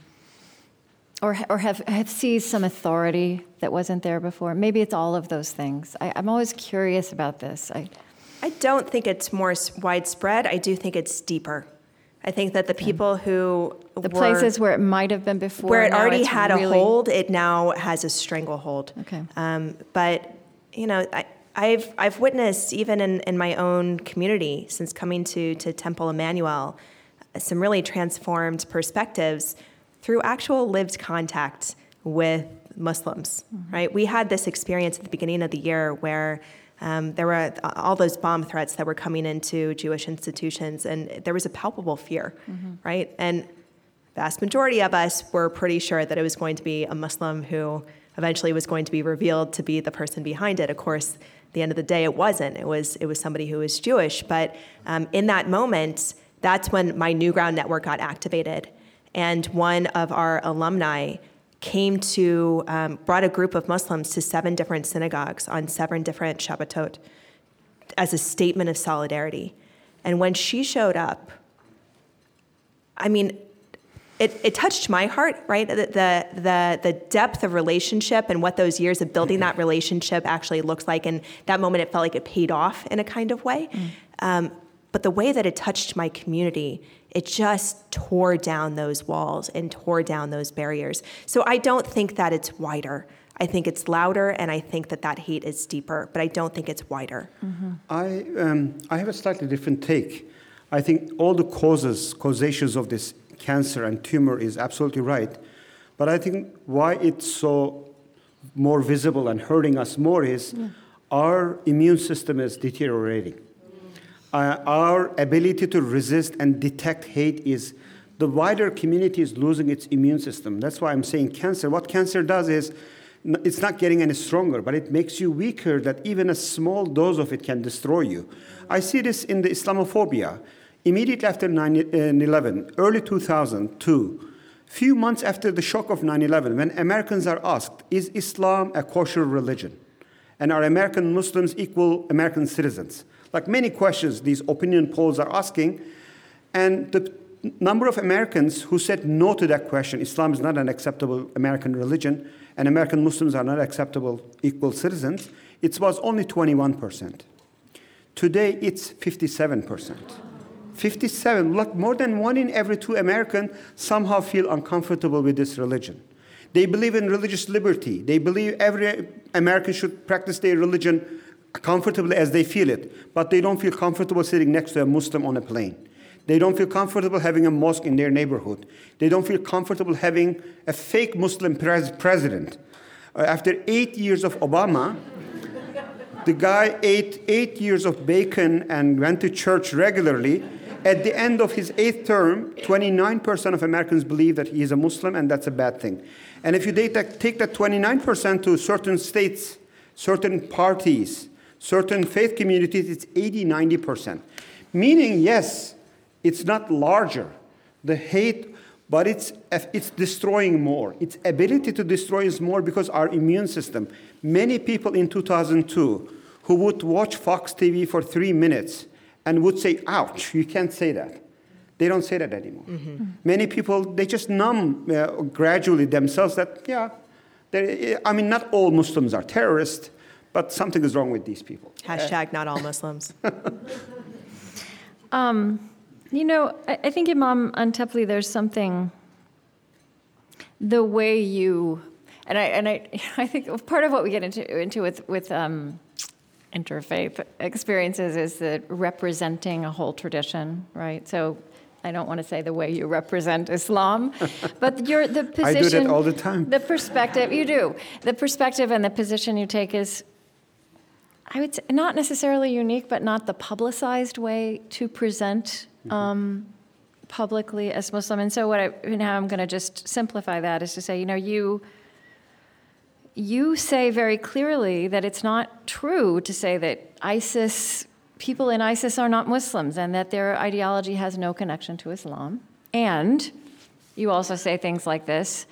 or or have have seized some authority that wasn't there before? Maybe it's all of those things. I, I'm always curious about this. I, I don't think it's more widespread. I do think it's deeper. I think that the people who the were, places where it might have been before, where it already had really... a hold, it now has a stranglehold. Okay. Um, but you know, I, I've I've witnessed even in, in my own community since coming to to Temple Emanuel, some really transformed perspectives through actual lived contact with Muslims. Mm-hmm. Right. We had this experience at the beginning of the year where um, there were all those bomb threats that were coming into Jewish institutions, and there was a palpable fear, mm-hmm. right? And vast majority of us were pretty sure that it was going to be a Muslim who eventually was going to be revealed to be the person behind it. Of course, at the end of the day, it wasn't. It was it was somebody who was Jewish. But um, in that moment, that's when my NewGround network got activated, and one of our alumni came to, um, brought a group of Muslims to seven different synagogues on seven different Shabbatot as a statement of solidarity. And when she showed up, I mean, it, it touched my heart, right? The, the, the, the depth of relationship and what those years of building that relationship actually looks like. And that moment, it felt like it paid off in a kind of way. Mm. Um, but the way that it touched my community it just tore down those walls and tore down those barriers. So I don't think that it's wider. I think it's louder, and I think that that hate is deeper, but I don't think it's wider. Mm-hmm. I, um, I have a slightly different take. I think all the causes, causations of this cancer and tumor is absolutely right. But I think why it's so more visible and hurting us more is yeah. our immune system is deteriorating uh, our ability to resist and detect hate is the wider community is losing its immune system. That's why I'm saying cancer. What cancer does is it's not getting any stronger, but it makes you weaker that even a small dose of it can destroy you. I see this in the Islamophobia. Immediately after 9 11, early 2002, few months after the shock of 9 11, when Americans are asked, is Islam a kosher religion? And are American Muslims equal American citizens? Like many questions these opinion polls are asking. And the number of Americans who said no to that question, Islam is not an acceptable American religion, and American Muslims are not acceptable equal citizens, it was only 21%. Today, it's 57%. 57, like more than one in every two Americans somehow feel uncomfortable with this religion. They believe in religious liberty. They believe every American should practice their religion comfortably as they feel it, but they don't feel comfortable sitting next to a Muslim on a plane. They don't feel comfortable having a mosque in their neighborhood. They don't feel comfortable having a fake Muslim pres- president. Uh, after eight years of Obama, the guy ate eight years of bacon and went to church regularly. At the end of his eighth term, 29% of Americans believe that he is a Muslim, and that's a bad thing. And if you take that, take that 29% to certain states, certain parties, certain faith communities, it's 80, 90%. Meaning, yes, it's not larger, the hate, but it's, it's destroying more. Its ability to destroy is more because our immune system. Many people in 2002 who would watch Fox TV for three minutes and would say, ouch, you can't say that. They don't say that anymore. Mm-hmm. Many people, they just numb uh, gradually themselves that, yeah, I mean, not all Muslims are terrorists, but something is wrong with these people. Hashtag not all Muslims. um, you know, I, I think Imam Antepli, there's something, the way you, and I, and I, I think part of what we get into, into with, with um, interfaith experiences is that representing a whole tradition, right? So I don't want to say the way you represent Islam, but you're the position. I do that all the time. The perspective you do, the perspective and the position you take is, I would say, not necessarily unique, but not the publicized way to present mm-hmm. um, publicly as Muslim. And so, what I now I'm going to just simplify that is to say, you know, you you say very clearly that it's not true to say that ISIS, people in ISIS are not Muslims and that their ideology has no connection to Islam. And you also say things like this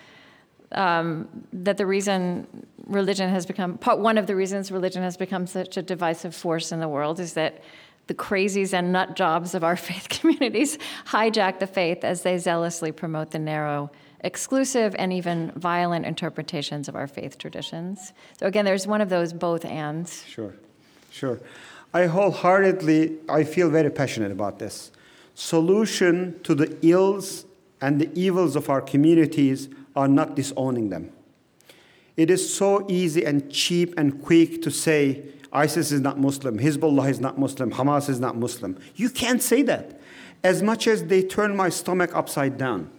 um, that the reason religion has become, part, one of the reasons religion has become such a divisive force in the world is that the crazies and nut jobs of our faith communities hijack the faith as they zealously promote the narrow exclusive and even violent interpretations of our faith traditions. So again, there's one of those both ands. Sure, sure. I wholeheartedly, I feel very passionate about this. Solution to the ills and the evils of our communities are not disowning them. It is so easy and cheap and quick to say ISIS is not Muslim, Hezbollah is not Muslim, Hamas is not Muslim. You can't say that. As much as they turn my stomach upside down,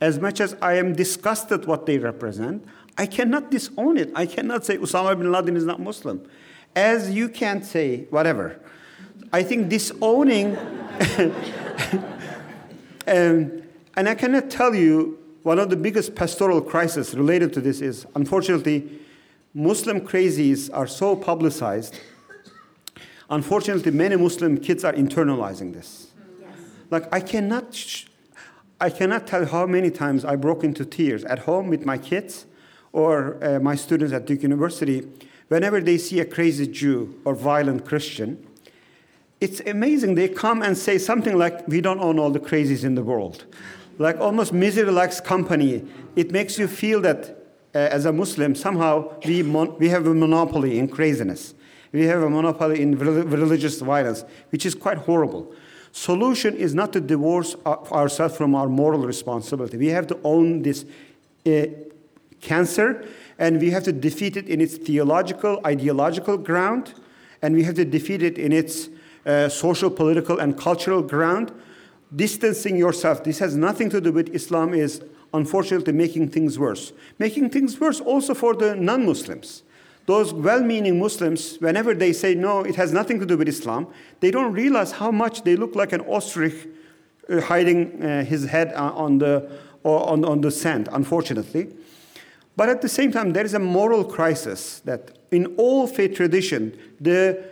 as much as I am disgusted what they represent, I cannot disown it. I cannot say Osama bin Laden is not Muslim. As you can't say whatever. I think disowning, um, and I cannot tell you one of the biggest pastoral crises related to this is unfortunately Muslim crazies are so publicized. Unfortunately, many Muslim kids are internalizing this. Yes. Like I cannot sh- I cannot tell how many times I broke into tears at home with my kids or uh, my students at Duke University whenever they see a crazy Jew or violent Christian. It's amazing. They come and say something like, We don't own all the crazies in the world. Like almost misery likes company. It makes you feel that uh, as a Muslim, somehow we, we have a monopoly in craziness. We have a monopoly in re- religious violence, which is quite horrible. Solution is not to divorce ourselves from our moral responsibility. We have to own this uh, cancer and we have to defeat it in its theological, ideological ground, and we have to defeat it in its uh, social, political, and cultural ground. Distancing yourself, this has nothing to do with Islam, is unfortunately making things worse. Making things worse also for the non Muslims those well meaning Muslims, whenever they say, no, it has nothing to do with Islam, they don't realize how much they look like an ostrich uh, hiding uh, his head uh, on the, on, on the sand, unfortunately. But at the same time, there is a moral crisis that in all faith tradition, the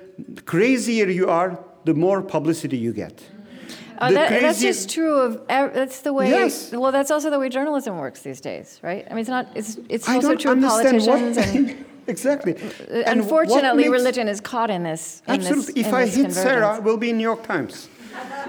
crazier you are, the more publicity you get. Uh, that, that's just true of that's the way. Yes. Well, that's also the way journalism works these days, right? I mean, it's not. It's it's also true of politicians what, and exactly. Uh, unfortunately, makes, religion is caught in this. In absolutely. This, if I hit Sarah, we'll be in New York Times.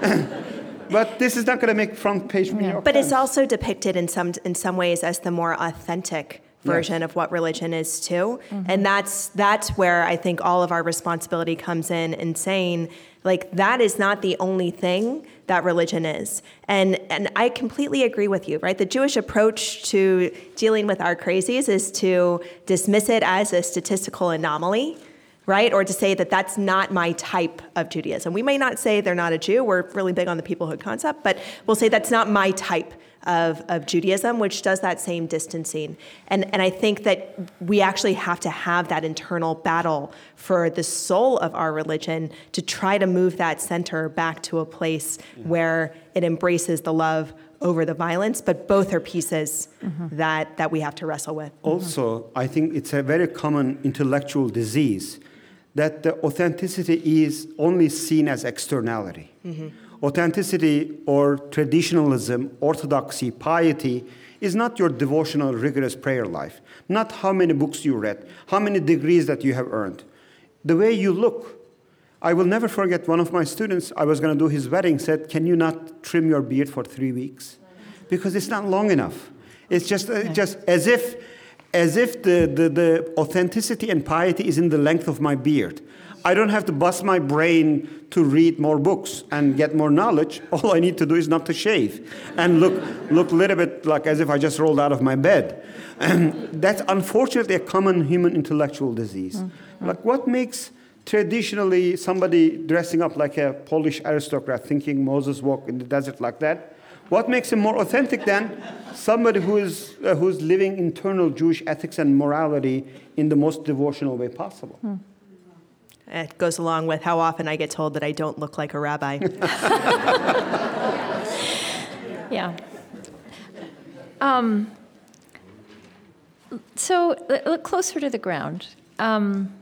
but this is not going to make front page New York But Times. it's also depicted in some in some ways as the more authentic version yes. of what religion is too. Mm-hmm. And that's that's where I think all of our responsibility comes in in saying like that is not the only thing that religion is. And and I completely agree with you, right? The Jewish approach to dealing with our crazies is to dismiss it as a statistical anomaly right? Or to say that that's not my type of Judaism. We may not say they're not a Jew. We're really big on the peoplehood concept, but we'll say that's not my type of, of Judaism, which does that same distancing. And, and I think that we actually have to have that internal battle for the soul of our religion to try to move that center back to a place where it embraces the love over the violence, but both are pieces mm-hmm. that, that we have to wrestle with. Also, I think it's a very common intellectual disease that the authenticity is only seen as externality. Mm-hmm. Authenticity or traditionalism, orthodoxy, piety is not your devotional, rigorous prayer life, not how many books you read, how many degrees that you have earned. The way you look. I will never forget one of my students, I was going to do his wedding, said, Can you not trim your beard for three weeks? Because it's not long enough. It's just, uh, just as if as if the, the, the authenticity and piety is in the length of my beard. I don't have to bust my brain to read more books and get more knowledge. All I need to do is not to shave and look look a little bit like as if I just rolled out of my bed. And that's unfortunately a common human intellectual disease. Mm-hmm. Like what makes traditionally somebody dressing up like a Polish aristocrat thinking Moses walked in the desert like that what makes him more authentic than somebody who is, uh, who's living internal Jewish ethics and morality in the most devotional way possible? Hmm. It goes along with how often I get told that I don't look like a rabbi. yeah. Um, so look closer to the ground. Um,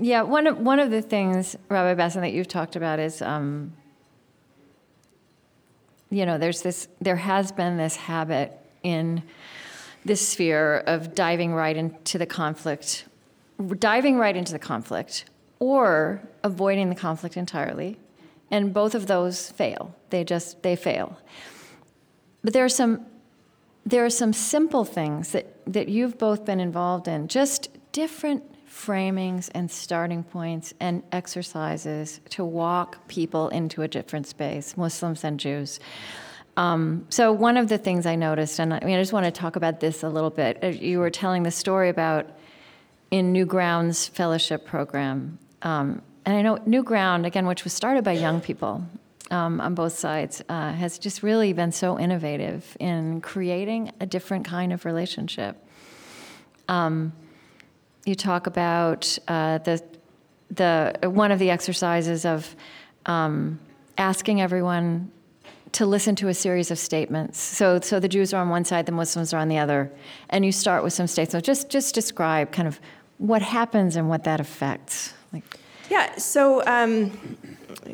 yeah, one of, one of the things, Rabbi Bassin, that you've talked about is um, you know, there's this, there has been this habit in this sphere of diving right into the conflict, diving right into the conflict, or avoiding the conflict entirely. And both of those fail. They just, they fail. But there are some, there are some simple things that, that you've both been involved in, just different framings and starting points and exercises to walk people into a different space, Muslims and Jews. Um, so one of the things I noticed, and I mean, I just want to talk about this a little bit. Uh, you were telling the story about in NewGround's Fellowship Program, um, and I know NewGround again, which was started by young people um, on both sides, uh, has just really been so innovative in creating a different kind of relationship. Um, you talk about uh, the the one of the exercises of um, asking everyone to listen to a series of statements. So, so the Jews are on one side, the Muslims are on the other, and you start with some statements. So just just describe kind of what happens and what that affects. Like, yeah. So. Um,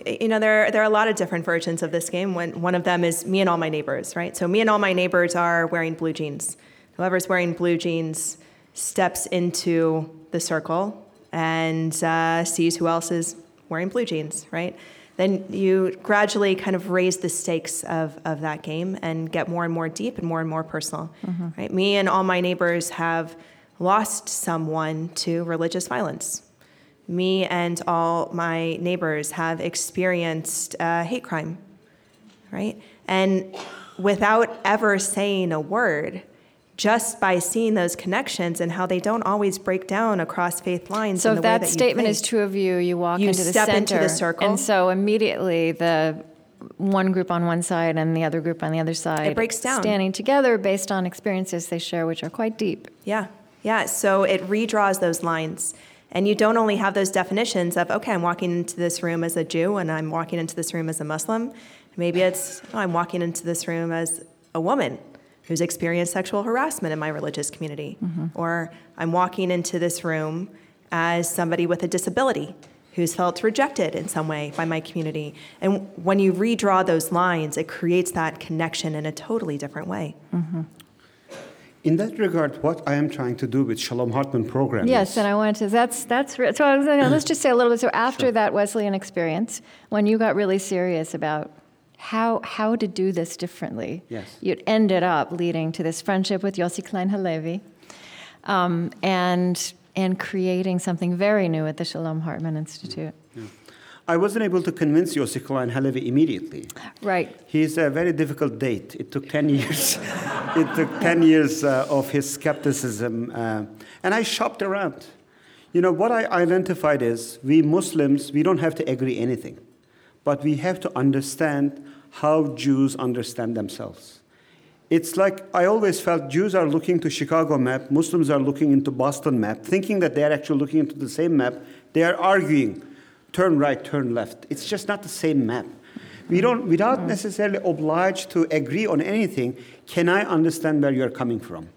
you know, there, there are a lot of different versions of this game. When, one of them is me and all my neighbors, right? So, me and all my neighbors are wearing blue jeans. Whoever's wearing blue jeans steps into the circle and uh, sees who else is wearing blue jeans, right? Then you gradually kind of raise the stakes of, of that game and get more and more deep and more and more personal, mm-hmm. right? Me and all my neighbors have lost someone to religious violence. Me and all my neighbors have experienced uh, hate crime, right? And without ever saying a word, just by seeing those connections and how they don't always break down across faith lines. So if that, that statement is true of you, you walk you into the step center, into the circle, and so immediately the one group on one side and the other group on the other side it breaks down, standing together based on experiences they share, which are quite deep. Yeah, yeah. So it redraws those lines. And you don't only have those definitions of, okay, I'm walking into this room as a Jew and I'm walking into this room as a Muslim. Maybe it's, oh, I'm walking into this room as a woman who's experienced sexual harassment in my religious community. Mm-hmm. Or I'm walking into this room as somebody with a disability who's felt rejected in some way by my community. And when you redraw those lines, it creates that connection in a totally different way. Mm-hmm. In that regard, what I am trying to do with Shalom Hartman program. Yes, is, and I wanted to. That's that's. So I was, let's just say a little bit. So after sure. that Wesleyan experience, when you got really serious about how how to do this differently. Yes. It ended up leading to this friendship with Yossi Klein Halevi, um, and and creating something very new at the Shalom Hartman Institute. Yeah. I wasn't able to convince Yossi Klein Halevi immediately. Right. He's a very difficult date. It took 10 years. it took 10 years uh, of his skepticism. Uh, and I shopped around. You know, what I identified is we Muslims, we don't have to agree anything, but we have to understand how Jews understand themselves. It's like I always felt Jews are looking to Chicago map, Muslims are looking into Boston map, thinking that they are actually looking into the same map. They are arguing, turn right, turn left. It's just not the same map. We don't, without mm. necessarily obliged to agree on anything, can I understand where you're coming from?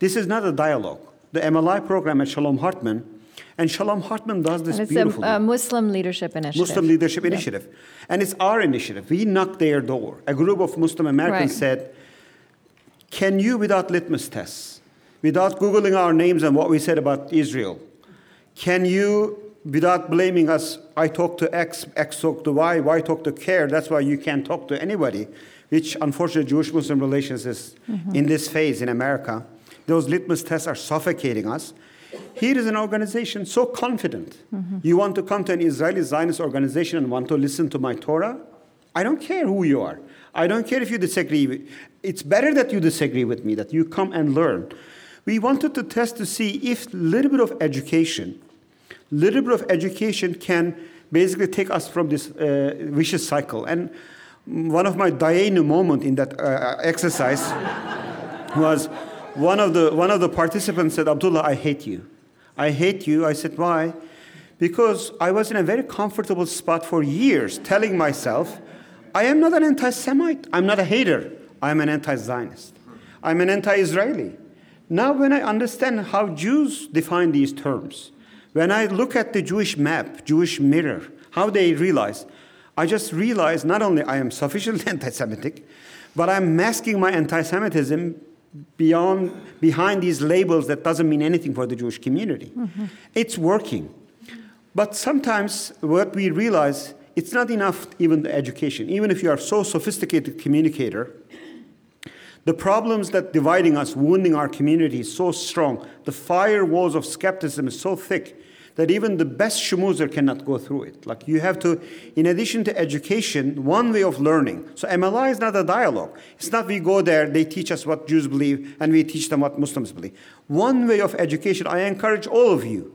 This is not a dialogue. The MLI program at Shalom Hartman, and Shalom Hartman does this And it's beautifully. a, a Muslim Leadership Initiative. Muslim Leadership Yeah. Initiative. And it's our initiative. We knocked their door. A group of Muslim Americans Right. said, Can you, without litmus tests, without Googling our names and what we said about Israel, can you, without blaming us, I talk to X, X talk to Y, Y talk to CAIR, that's why you can't talk to anybody, which unfortunately Jewish Muslim relations is mm-hmm. in this phase in America. Those litmus tests are suffocating us. Here is an organization so confident. Mm-hmm. You want to come to an Israeli Zionist organization and want to listen to my Torah? I don't care who you are. I don't care if you disagree. It's better that you disagree with me, that you come and learn. We wanted to test to see if a little bit of education, little bit of education can basically take us from this uh, vicious cycle. And one of my Dayenu moment in that uh, exercise was one of the one of the participants said, Abdullah, I hate you. I hate you. I said, why? Because I was in a very comfortable spot for years telling myself, I am not an anti Semite. I'm not a hater. I'm an anti Zionist. I'm an anti Israeli. Now, when I understand how Jews define these terms, when I look at the Jewish map, Jewish mirror, how they realize, I just realize not only I am sufficiently anti Semitic, but I'm masking my anti Semitism beyond, behind these labels that doesn't mean anything for the Jewish community. Mm-hmm. It's working. But sometimes what we realize, it's not enough even the education. Even if you are so sophisticated communicator, the problems that dividing us, wounding our community is so strong. The firewalls of skepticism is so thick that even the best schmoozer cannot go through it. Like you have to, in addition to education, one way of learning. So MLI is not a dialogue. It's not we go there, they teach us what Jews believe, and we teach them what Muslims believe. One way of education, I encourage all of you,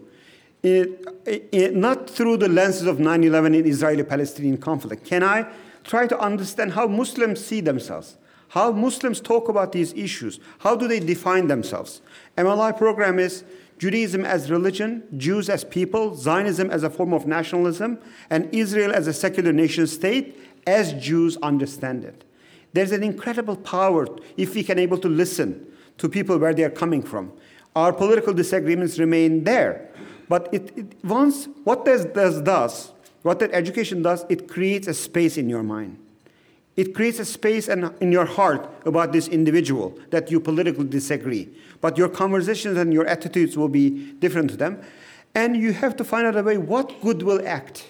it, it, not through the lenses of 9 11 in Israeli Palestinian conflict. Can I try to understand how Muslims see themselves? How Muslims talk about these issues? How do they define themselves? MLI program is Judaism as religion, Jews as people, Zionism as a form of nationalism, and Israel as a secular nation state as Jews understand it. There's an incredible power if we can able to listen to people where they are coming from. Our political disagreements remain there. But it, it once what this does, does, what that education does, it creates a space in your mind. It creates a space in, in your heart about this individual that you politically disagree. But your conversations and your attitudes will be different to them. And you have to find out a way what good will act.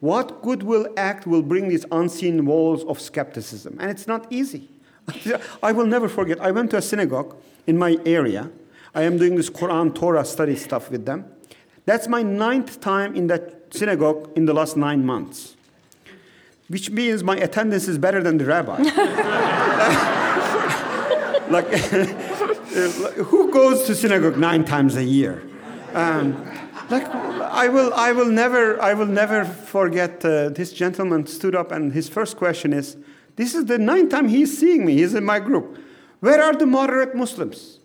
What good will act will bring these unseen walls of skepticism. And it's not easy. I will never forget, I went to a synagogue in my area. I am doing this Quran Torah study stuff with them. That's my ninth time in that synagogue in the last nine months, which means my attendance is better than the rabbi. like, who goes to synagogue nine times a year? Um, like, I will, I will never, I will never forget. Uh, this gentleman stood up, and his first question is, "This is the ninth time he's seeing me. He's in my group. Where are the moderate Muslims?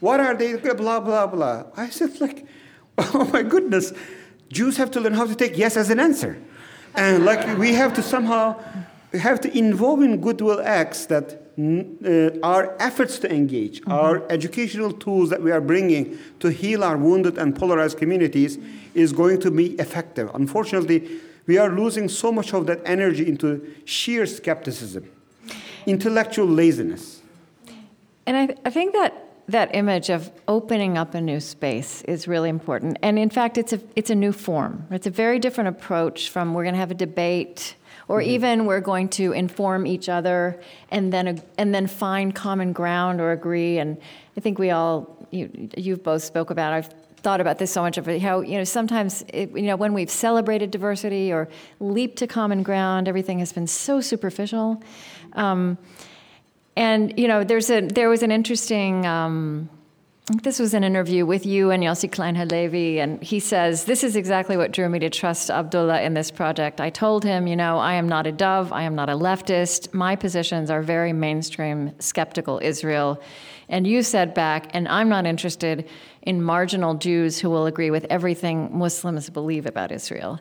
What are they? Blah blah blah." I said, "Like, oh my goodness, Jews have to learn how to take yes as an answer, and like we have to somehow." We have to involve in goodwill acts that uh, our efforts to engage, our educational tools that we are bringing to heal our wounded and polarized communities is going to be effective. Unfortunately, we are losing so much of that energy into sheer skepticism, intellectual laziness. And I, I think that that image of opening up a new space is really important. And in fact, it's a, it's a new form. It's a very different approach from we're going to have a debate or even we're going to inform each other and then, and then find common ground or agree. And I think we all, you, you've both spoke about, I've thought about this so much of it, how, you know, sometimes, it, you know, when we've celebrated diversity or leaped to common ground, everything has been so superficial. Um, and you know, there's a there was an interesting um, this was an interview with you and Yossi Klein Halevi, and he says, This is exactly what drew me to trust Abdullah in this project. I told him, you know, I am not a dove, I am not a leftist. My positions are very mainstream, skeptical Israel. And you said back, and I'm not interested in marginal Jews who will agree with everything Muslims believe about Israel.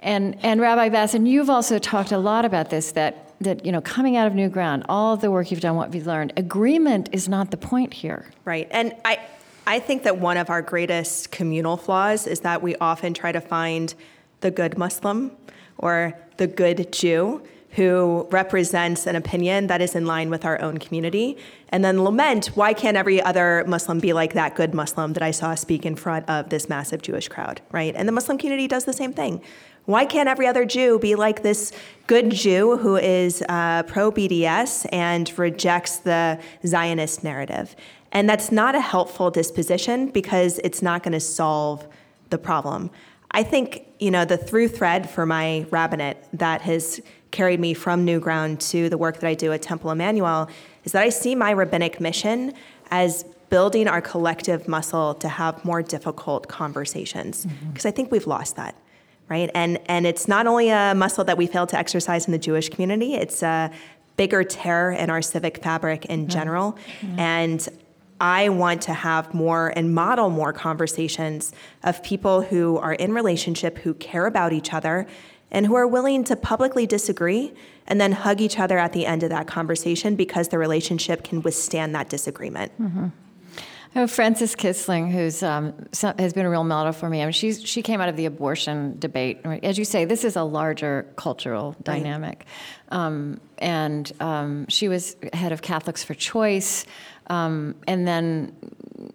And, and Rabbi Bassin, you've also talked a lot about this that, that, you know, coming out of NewGround, all of the work you've done, what you've learned, agreement is not the point here. Right. And I, I think that one of our greatest communal flaws is that we often try to find the good Muslim or the good Jew who represents an opinion that is in line with our own community, and then lament why can't every other Muslim be like that good Muslim that I saw speak in front of this massive Jewish crowd, right? And the Muslim community does the same thing. Why can't every other Jew be like this good Jew who is uh, pro BDS and rejects the Zionist narrative? And that's not a helpful disposition because it's not going to solve the problem. I think, you know, the through thread for my rabbinate that has carried me from NewGround to the work that I do at Temple Emanuel is that I see my rabbinic mission as building our collective muscle to have more difficult conversations because mm-hmm. I think we've lost that right? And and it's not only a muscle that we fail to exercise in the Jewish community; it's a bigger tear in our civic fabric in general. And I want to have more and model more conversations of people who are in relationship, who care about each other, and who are willing to publicly disagree and then hug each other at the end of that conversation because the relationship can withstand that disagreement. Mm-hmm. Oh, Frances Kissling, who's um, has been a real model for me. I mean, she's she came out of the abortion debate. As you say, this is a larger cultural dynamic, right. um, and um, she was head of Catholics for Choice, um, and then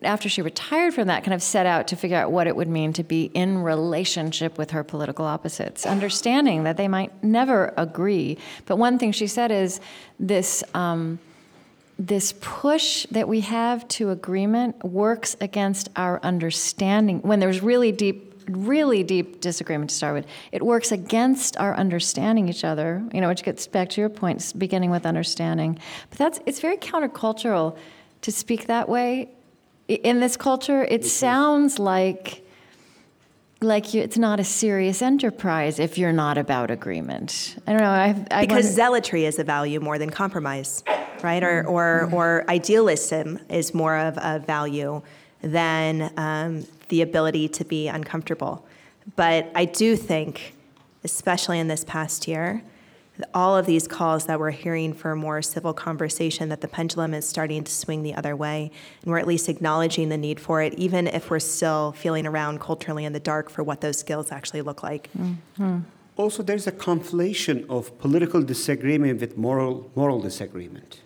after she retired from that, kind of set out to figure out what it would mean to be in relationship with her political opposites, understanding that they might never agree. But one thing she said is this um, this push that we have to agreement works against our understanding when there's really deep really deep disagreement to start with it works against our understanding each other you know which gets back to your point beginning with understanding but that's it's very countercultural to speak that way in this culture it sounds like like you, it's not a serious enterprise if you're not about agreement. I don't know. I, I because wonder, zealotry is a value more than compromise, right? Or or mm-hmm. or idealism is more of a value than um, the ability to be uncomfortable. But I do think, especially in this past year, all of these calls that we're hearing for more civil conversation, that the pendulum is starting to swing the other way, and we're at least acknowledging the need for it, even if we're still feeling around culturally in the dark for what those skills actually look like. Mm-hmm. Also, there's a conflation of political disagreement with moral, moral disagreement.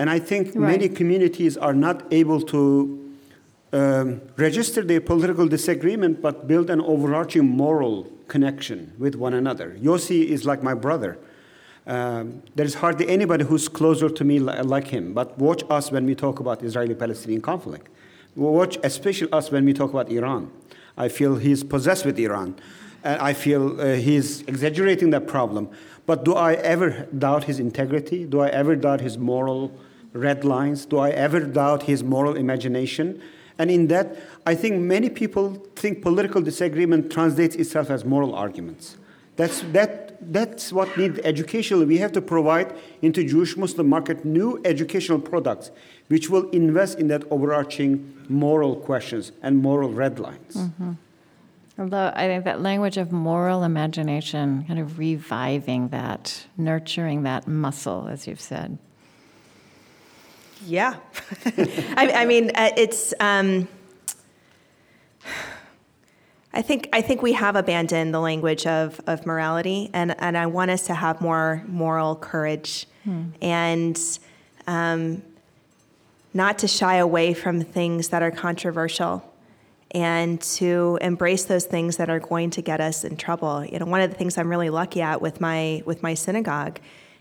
And I think right. many communities are not able to um, register their political disagreement but build an overarching moral connection with one another. Yossi is like my brother. Um, there is hardly anybody who's closer to me li- like him. But watch us when we talk about Israeli-Palestinian conflict. Watch especially us when we talk about Iran. I feel he's possessed with Iran. And I feel uh, he's exaggerating that problem. But do I ever doubt his integrity? Do I ever doubt his moral red lines? Do I ever doubt his moral imagination? And in that, I think many people think political disagreement translates itself as moral arguments. That's, that, that's what needs educational. We have to provide into Jewish Muslim market new educational products which will invest in that overarching moral questions and moral red lines. Mm-hmm. Although I think that language of moral imagination, kind of reviving that, nurturing that muscle, as you've said. Yeah. I, I, mean, uh, it's. Um, I think I think we have abandoned the language of, of morality, and, and I want us to have more moral courage, hmm. and um, not to shy away from things that are controversial, and to embrace those things that are going to get us in trouble. You know, one of the things I'm really lucky at with my with my synagogue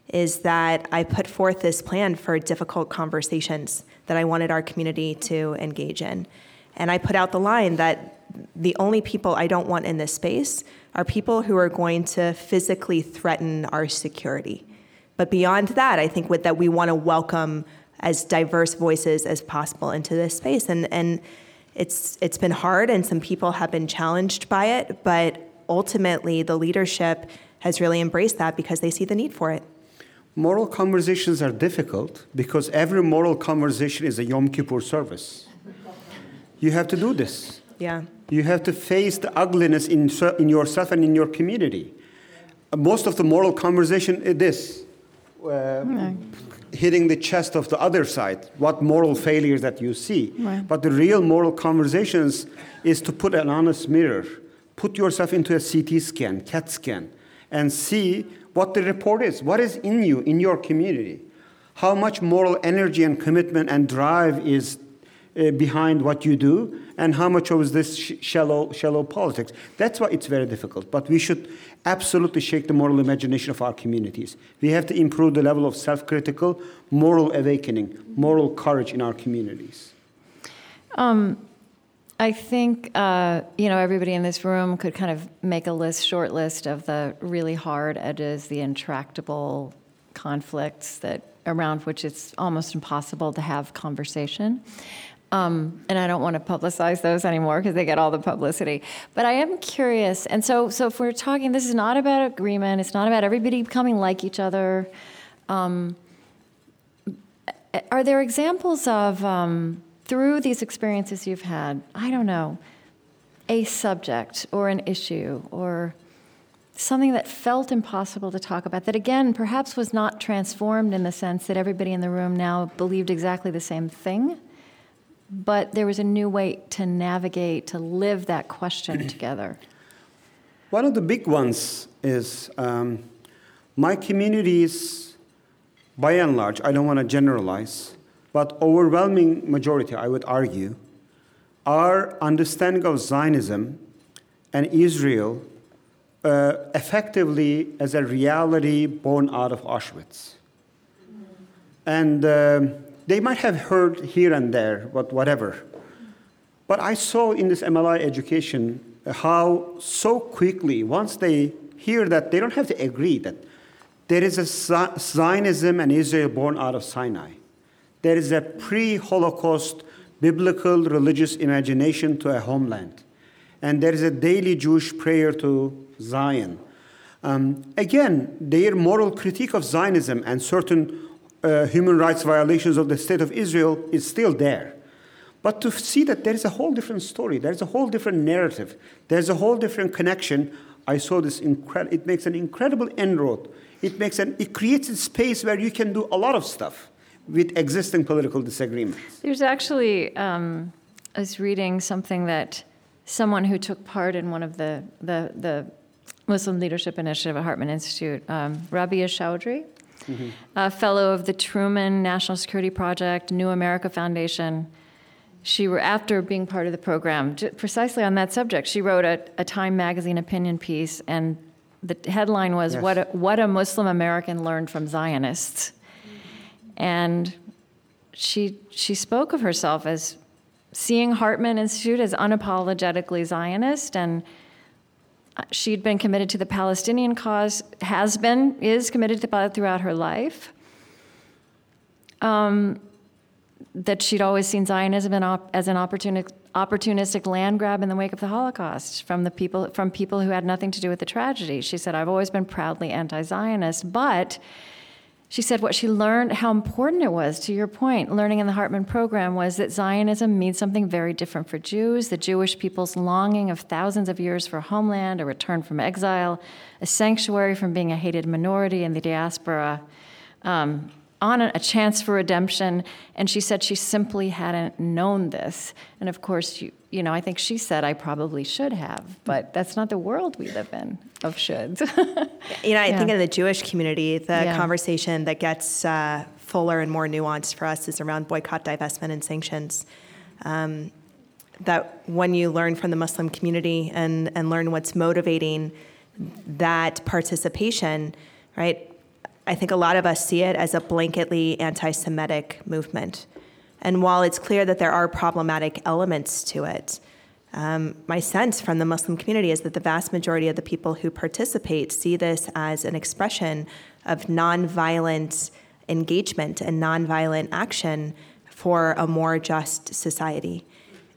is that I put forth this plan for difficult conversations that I wanted our community to engage in. And I put out the line that the only people I don't want in this space are people who are going to physically threaten our security. But beyond that, I think with that we want to welcome as diverse voices as possible into this space. And, and it's, it's been hard, and some people have been challenged by it, but ultimately, the leadership has really embraced that because they see the need for it. Moral conversations are difficult because every moral conversation is a Yom Kippur service. You have to do this. Yeah. You have to face the ugliness in, in yourself and in your community. Most of the moral conversation is this uh, hitting the chest of the other side, what moral failures that you see. Right. But the real moral conversations is to put an honest mirror, put yourself into a CT scan, CAT scan, and see what the report is. What is in you, in your community? How much moral energy and commitment and drive is uh, behind what you do, and how much of this sh- shallow, shallow politics. That's why it's very difficult. But we should absolutely shake the moral imagination of our communities. We have to improve the level of self critical, moral awakening, moral courage in our communities. Um, I think uh, you know everybody in this room could kind of make a list, short list of the really hard edges, the intractable conflicts that around which it's almost impossible to have conversation. Um, and I don't want to publicize those anymore because they get all the publicity. But I am curious, and so so if we're talking, this is not about agreement. It's not about everybody becoming like each other. Um, are there examples of um, through these experiences you've had? I don't know, a subject or an issue or something that felt impossible to talk about that again perhaps was not transformed in the sense that everybody in the room now believed exactly the same thing but there was a new way to navigate, to live that question together. One of the big ones is um, my communities, by and large, I don't want to generalize, but overwhelming majority, I would argue, our understanding of Zionism and Israel uh, effectively as a reality born out of Auschwitz. And um, they might have heard here and there, but whatever. But I saw in this MLI education how so quickly, once they hear that, they don't have to agree that there is a Zionism and Israel born out of Sinai. There is a pre Holocaust biblical religious imagination to a homeland. And there is a daily Jewish prayer to Zion. Um, again, their moral critique of Zionism and certain uh, human rights violations of the state of Israel is still there. But to see that there is a whole different story, there's a whole different narrative, there's a whole different connection, I saw this incredible, it makes an incredible inroad. It, makes an, it creates a space where you can do a lot of stuff with existing political disagreements. There's actually, um, I was reading something that someone who took part in one of the, the, the Muslim Leadership Initiative at Hartman Institute, um, Rabia Chaudry, mm-hmm. a fellow of the Truman National Security Project, New America Foundation. She were after being part of the program, precisely on that subject. She wrote a, a Time magazine opinion piece, and the headline was yes. "What a, What a Muslim American Learned from Zionists," and she she spoke of herself as seeing Hartman Institute as unapologetically Zionist and she'd been committed to the Palestinian cause, has been, is committed to it throughout her life. Um, that she'd always seen Zionism as an opportunistic land grab in the wake of the Holocaust from the people from people who had nothing to do with the tragedy. She said, "I've always been proudly anti-Zionist, but." She said what she learned, how important it was, to your point, learning in the Hartman program, was that Zionism means something very different for Jews, the Jewish people's longing of thousands of years for homeland, a return from exile, a sanctuary from being a hated minority in the diaspora, um, on a, a, chance for redemption. And she said she simply hadn't known this. And of course, you, you know, I think she said I probably should have, but that's not the world we live in of shoulds. you know, I yeah. think in the Jewish community, the yeah. conversation that gets uh, fuller and more nuanced for us is around boycott, divestment, and sanctions. Um, that when you learn from the Muslim community and, and learn what's motivating that participation, right? I think a lot of us see it as a blanketly anti Semitic movement. And while it's clear that there are problematic elements to it, um, my sense from the Muslim community is that the vast majority of the people who participate see this as an expression of nonviolent engagement and nonviolent action for a more just society.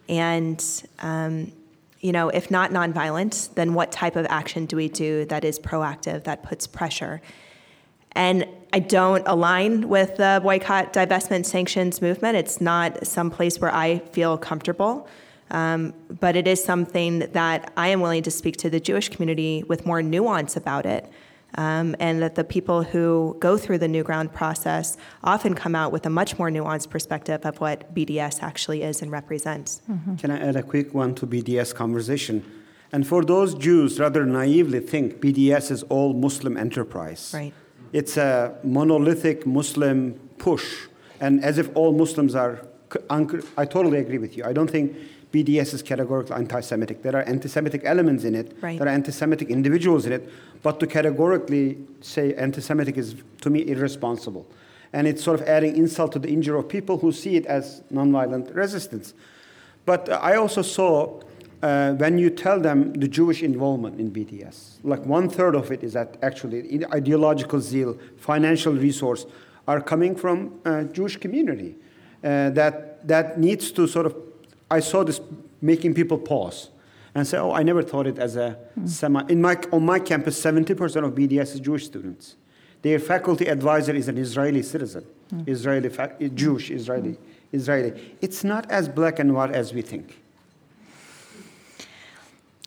And, um, you know, if not nonviolent, then what type of action do we do that is proactive, that puts pressure? And I don't align with the boycott, divestment, sanctions movement. It's not some place where I feel comfortable. Um, but it is something that I am willing to speak to the Jewish community with more nuance about it. Um, and that the people who go through the NewGround process often come out with a much more nuanced perspective of what BDS actually is and represents. Mm-hmm. Can I add a quick one to BDS conversation? And for those Jews rather naively think BDS is all Muslim enterprise. Right. It's a monolithic Muslim push, and as if all Muslims are. I totally agree with you. I don't think BDS is categorically anti Semitic. There are anti Semitic elements in it, right. there are anti Semitic individuals in it, but to categorically say anti Semitic is, to me, irresponsible. And it's sort of adding insult to the injury of people who see it as nonviolent resistance. But I also saw uh, when you tell them the Jewish involvement in BDS, like one third of it is that actually ideological zeal, financial resource are coming from uh, Jewish community uh, that that needs to sort of I saw this making people pause and say, "Oh, I never thought it as a mm. semi." In my on my campus, seventy percent of BDS is Jewish students. Their faculty advisor is an Israeli citizen, mm. Israeli Jewish Israeli mm. Israeli. It's not as black and white as we think.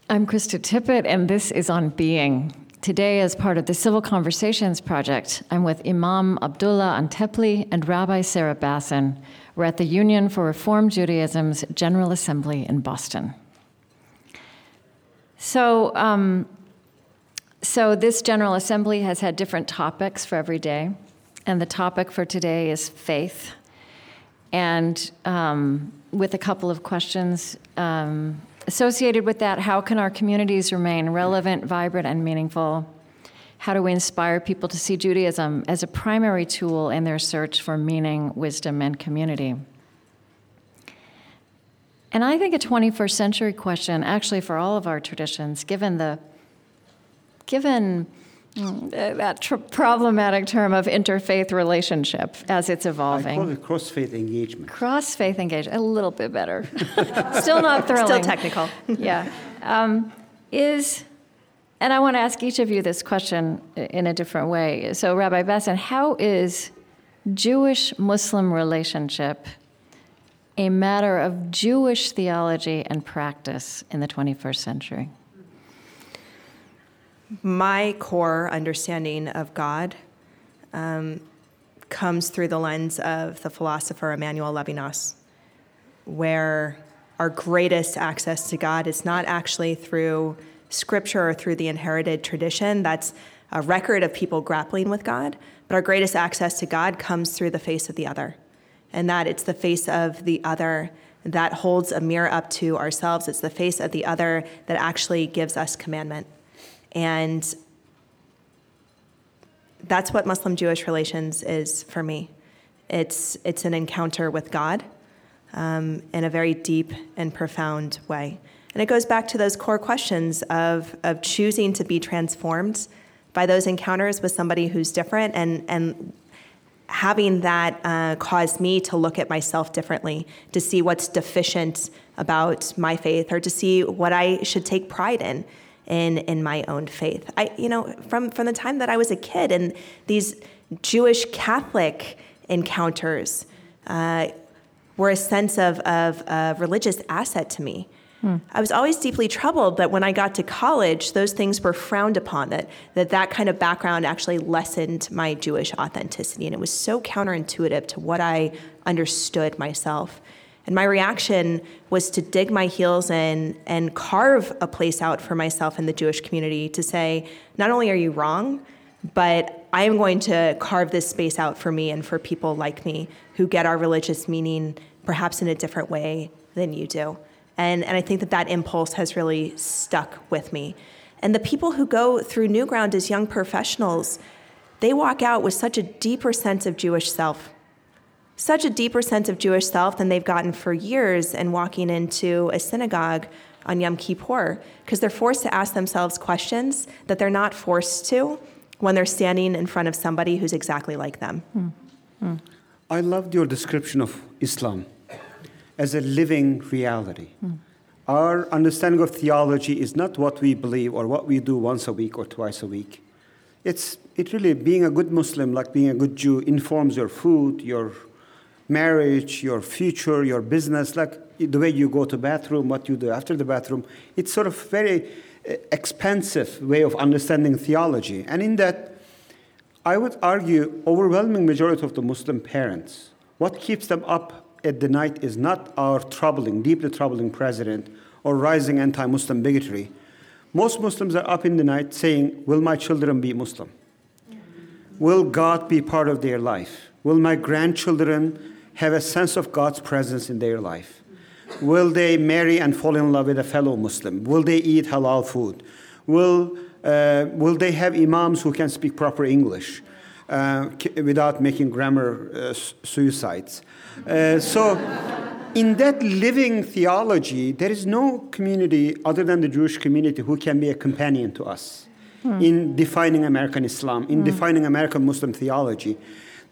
I'm Krista Tippett, and this is on being. Today, as part of the Civil Conversations Project, I'm with Imam Abdullah Antepli and Rabbi Sarah Bassin. We're at the Union for Reform Judaism's General Assembly in Boston. So, um, so this General Assembly has had different topics for every day, and the topic for today is faith. And um, with a couple of questions um, associated with that, how can our communities remain relevant, vibrant, and meaningful? How do we inspire people to see Judaism as a primary tool in their search for meaning, wisdom, and community? And I think a 21st century question, actually, for all of our traditions, given the given mm, that tr- problematic term of interfaith relationship as it's evolving. I call it cross faith engagement. Cross faith engagement, a little bit better. Still not thrilling. Still technical. yeah. Um, is and I want to ask each of you this question in a different way. So, Rabbi Bassin, how is Jewish Muslim relationship a matter of Jewish theology and practice in the 21st century? My core understanding of God um, comes through the lens of the philosopher Emmanuel Levinas, where our greatest access to God is not actually through scripture or through the inherited tradition. That's a record of people grappling with God. But our greatest access to God comes through the face of the other. And that it's the face of the other that holds a mirror up to ourselves. It's the face of the other that actually gives us commandment. And that's what Muslim Jewish relations is for me. It's, it's an encounter with God um, in a very deep and profound way. And it goes back to those core questions of, of choosing to be transformed by those encounters with somebody who's different and, and having that uh, cause me to look at myself differently, to see what's deficient about my faith, or to see what I should take pride in in in my own faith. I, you know, from from the time that I was a kid, and these Jewish Catholic encounters uh, were a sense of of a religious asset to me. I was always deeply troubled that when I got to college, those things were frowned upon, that, that that kind of background actually lessened my Jewish authenticity. And it was so counterintuitive to what I understood myself. And my reaction was to dig my heels in and carve a place out for myself in the Jewish community to say, not only are you wrong, but I am going to carve this space out for me and for people like me who get our religious meaning perhaps in a different way than you do. And, and I think that that impulse has really stuck with me. And the people who go through NewGround as young professionals, they walk out with such a deeper sense of Jewish self, such a deeper sense of Jewish self than they've gotten for years and walking into a synagogue on Yom Kippur, because they're forced to ask themselves questions that they're not forced to when they're standing in front of somebody who's exactly like them. Hmm. I loved your description of Islam as a living reality. Our understanding of theology is not what we believe or what we do once a week or twice a week. It's it really being a good Muslim, like being a good Jew, informs your food, your marriage, your future, your business, like the way you go to bathroom, what you do after the bathroom. It's sort of very uh, expansive way of understanding theology. And in that, I would argue overwhelming majority of the Muslim parents, what keeps them up at the night is not our troubling, deeply troubling president or rising anti-Muslim bigotry. Most Muslims are up in the night saying, will my children be Muslim? Will God be part of their life? Will my grandchildren have a sense of God's presence in their life? Will they marry and fall in love with a fellow Muslim? Will they eat halal food? Will, uh, will they have imams who can speak proper English uh, without making grammar uh, suicides? Uh, so, in that living theology, there is no community other than the Jewish community who can be a companion to us hmm. in defining American Islam, in hmm. defining American Muslim theology.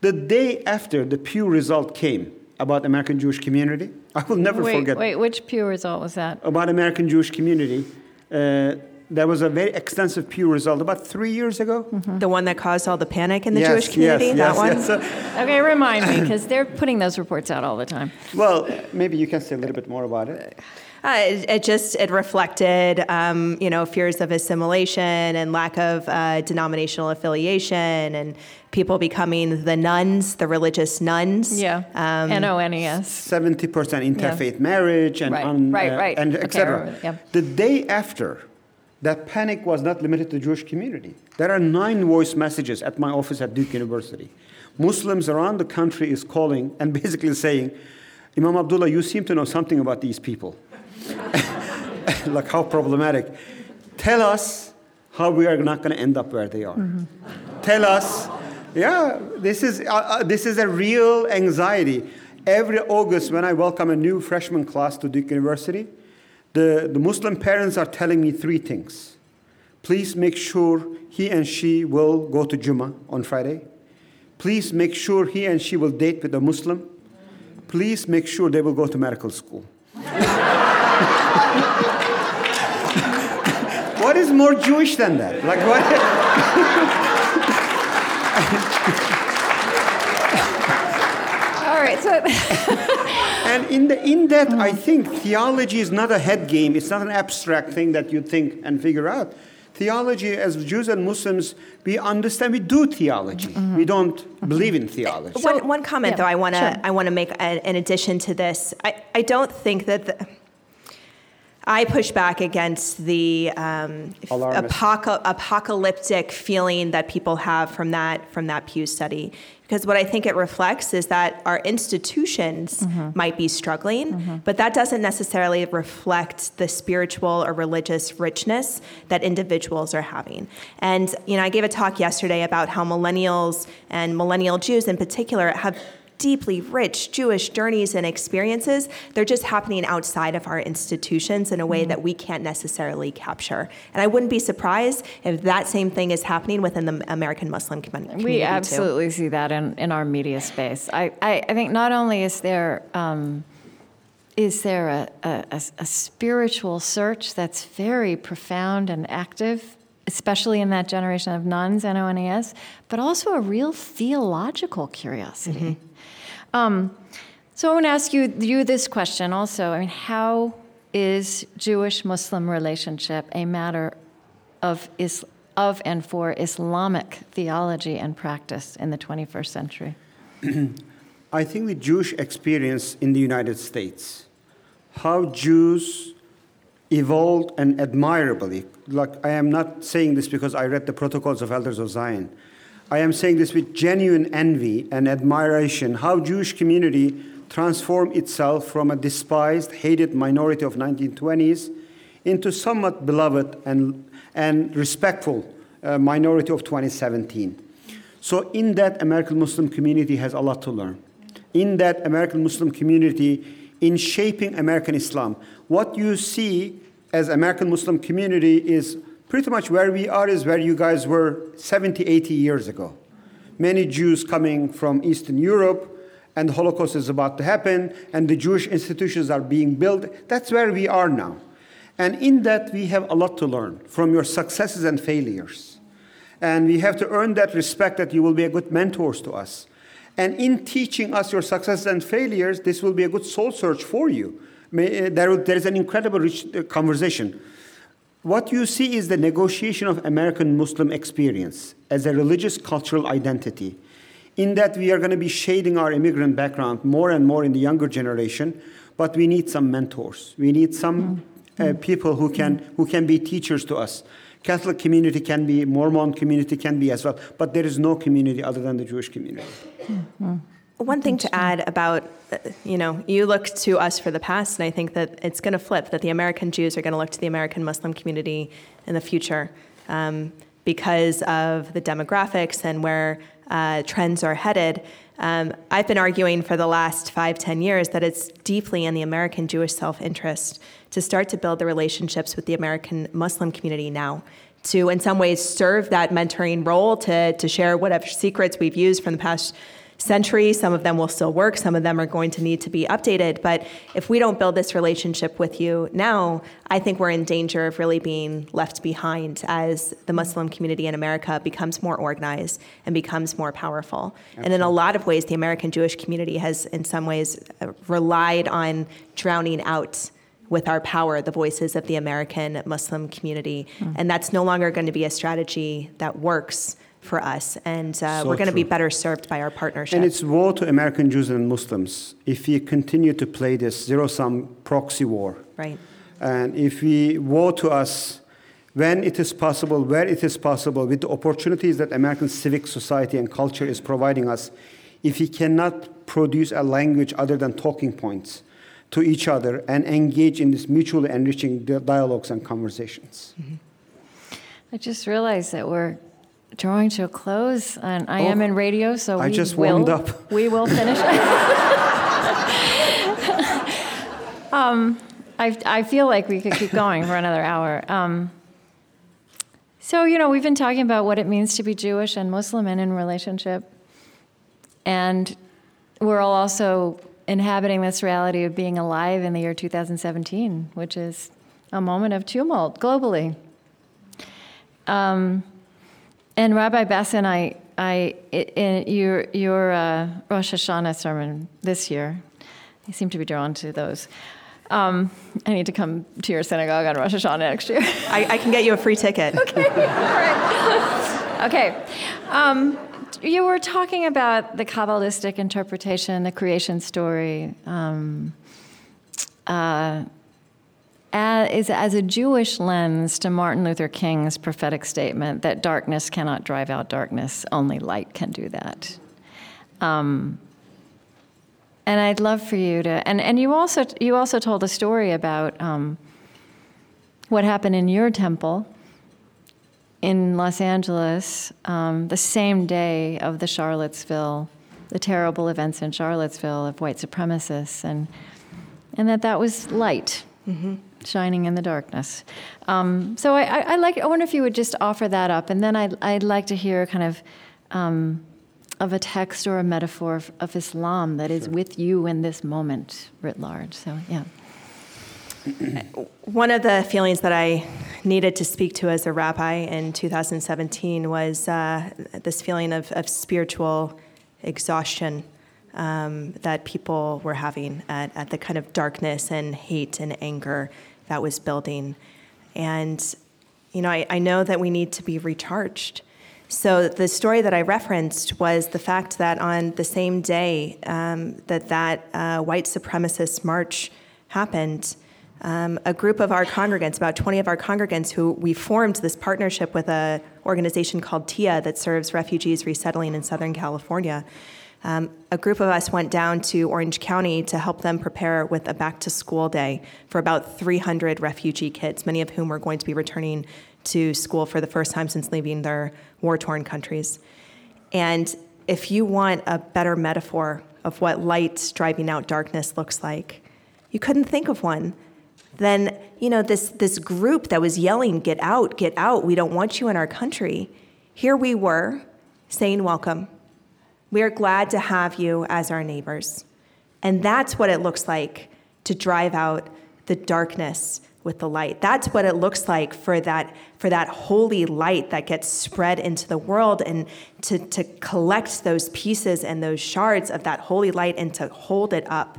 The day after the Pew result came about American Jewish community, I will never wait, forget. Wait, which Pew result was that? About American Jewish community. Uh, there was a very extensive Pew result about three years ago. Mm-hmm. The one that caused all the panic in the yes, Jewish community? Yes, that yes, one? Yes. okay, remind me, because they're putting those reports out all the time. Well, maybe you can say a little bit more about it. Uh, it, it, just it reflected, um, you know, fears of assimilation and lack of uh, denominational affiliation, and people becoming the nones, the religious nones. Yeah. Um, N O N E S. Seventy percent interfaith yeah. marriage and right, un, right, uh, right. and etc. Okay, yeah. The day after, that panic was not limited to the Jewish community. There are nine voice messages at my office at Duke University. Muslims around the country is calling and basically saying, Imam Abdullah, you seem to know something about these people. like how problematic. Tell us how we are not going to end up where they are. Mm-hmm. Tell us, yeah, this is, uh, uh, this is a real anxiety. Every August, when I welcome a new freshman class to Duke University, the, the Muslim parents are telling me three things. Please make sure he and she will go to Jummah on Friday. Please make sure he and she will date with a Muslim. Please make sure they will go to medical school. what is more Jewish than that? Like what? All right, so. and in, the, in that, I think theology is not a head game. It's not an abstract thing that you think and figure out. Theology, as Jews and Muslims, we understand. We do theology. Mm-hmm. We don't believe in theology. So, one, one comment, yeah, though, I want to sure. I want to make a, in addition to this. I, I don't think that. The, I push back against the um, apoca- apocalyptic feeling that people have from that from that Pew study, because what I think it reflects is that our institutions mm-hmm. might be struggling, mm-hmm. but that doesn't necessarily reflect the spiritual or religious richness that individuals are having. And you know, I gave a talk yesterday about how millennials and millennial Jews in particular have deeply rich Jewish journeys and experiences. They're just happening outside of our institutions in a way that we can't necessarily capture. And I wouldn't be surprised if that same thing is happening within the American Muslim community. We absolutely too. see that in, in our media space. I, I, I think not only is there um, is there a, a, a, spiritual search that's very profound and active, especially in that generation of nones, N O N E S, but also a real theological curiosity. Mm-hmm. Um, so I want to ask you, you this question also. I mean, how is Jewish-Muslim relationship a matter of is, of and for Islamic theology and practice in the 21st century? I think the Jewish experience in the United States, how Jews evolved and admirably, like I am not saying this because I read the Protocols of Elders of Zion. I am saying this with genuine envy and admiration how Jewish community transformed itself from a despised, hated minority of 1920s into somewhat beloved and, and respectful uh, minority of 2017. So in that, American Muslim community has a lot to learn. In that, American Muslim community, in shaping American Islam, what you see as American Muslim community is pretty much where we are is where you guys were 70, 80 years ago. many Jews coming from Eastern Europe, and the Holocaust is about to happen, and the Jewish institutions are being built. That's where we are now. And in that, we have a lot to learn from your successes and failures. And we have to earn that respect that you will be a good mentors to us. And in teaching us your successes and failures, this will be a good soul search for you. Uh, there, is an incredible rich uh, conversation. What you see is the negotiation of American Muslim experience as a religious cultural identity. In that, we are going to be shading our immigrant background more and more in the younger generation, but we need some mentors. We need some mm. uh, mm. people who can, who can be teachers to us. Catholic community can be, Mormon community can be as well, but there is no community other than the Jewish community. Mm, One thing to add about, uh, you know, you look to us for the past, and I think that it's going to flip, that the American Jews are going to look to the American Muslim community in the future um, because of the demographics and where uh, trends are headed. Um, I've been arguing for the last five, ten years that it's deeply in the American Jewish self interest to start to build the relationships with the American Muslim community now. To, in some ways, serve that mentoring role, to, to share whatever secrets we've used from the past century. Some of them will still work, some of them are going to need to be updated. But if we don't build this relationship with you now, I think we're in danger of really being left behind as the Muslim community in America becomes more organized and becomes more powerful. Absolutely. And in a lot of ways, the American Jewish community has, in some ways, uh, relied on drowning out with our power the voices of the American Muslim community. Mm. And that's no longer going to be a strategy that works for us, and uh, so we're going to be better served by our partnership. And it's war to American Jews and Muslims if we continue to play this zero sum proxy war. Right. And if we war to us when it is possible, where it is possible, with the opportunities that American civic society and culture is providing us, if we cannot produce a language other than talking points to each other and engage in this mutually enriching dialogues and conversations. Mm-hmm. I just realized that we're drawing to a close, and I oh, am in radio, so I we just will, warmed up. We will finish. um, I, I feel like we could keep going for another hour. Um, so, you know, we've been talking about what it means to be Jewish and Muslim and in relationship. And we're all also inhabiting this reality of being alive in the year 2017, which is a moment of tumult globally. Um, and Rabbi Bassin, I, I, in your, your uh, Rosh Hashanah sermon this year, I seem to be drawn to those. Um, I need to come to your synagogue on Rosh Hashanah next year. I, I can get you a free ticket. okay, all right. okay. Um, you were talking about the Kabbalistic interpretation, the creation story. Um, uh, as, as a Jewish lens to Martin Luther King's prophetic statement that darkness cannot drive out darkness, only light can do that. Um, and I'd love for you to, and, and you also you also told a story about um, what happened in your temple in Los Angeles um, the same day of the Charlottesville, the terrible events in Charlottesville of white supremacists, and and that that was light. Mm-hmm shining in the darkness. Um, so I, I, I, like. I wonder if you would just offer that up, and then I'd, I'd like to hear kind of um, of a text or a metaphor of, of Islam that is sure. with you in this moment writ large. So yeah. One of the feelings that I needed to speak to as a rabbi in 2017 was uh, this feeling of, of spiritual exhaustion um, that people were having at, at the kind of darkness and hate and anger that was building. And, you know, I, I know that we need to be recharged. So the story that I referenced was the fact that on the same day um, that that uh, white supremacist march happened, um, a group of our congregants, about 20 of our congregants, who we formed this partnership with an organization called Tiyya that serves refugees resettling in Southern California. Um, a group of us went down to Orange County to help them prepare with a back to school day for about 300 refugee kids, many of whom were going to be returning to school for the first time since leaving their war torn countries. And if you want a better metaphor of what light driving out darkness looks like, you couldn't think of one. Then, you know, this, this group that was yelling, Get out, get out, we don't want you in our country. Here we were saying, Welcome We are glad to have you as our neighbors. And that's what it looks like to drive out the darkness with the light. That's what it looks like for that, for that holy light that gets spread into the world and to, to collect those pieces and those shards of that holy light and to hold it up.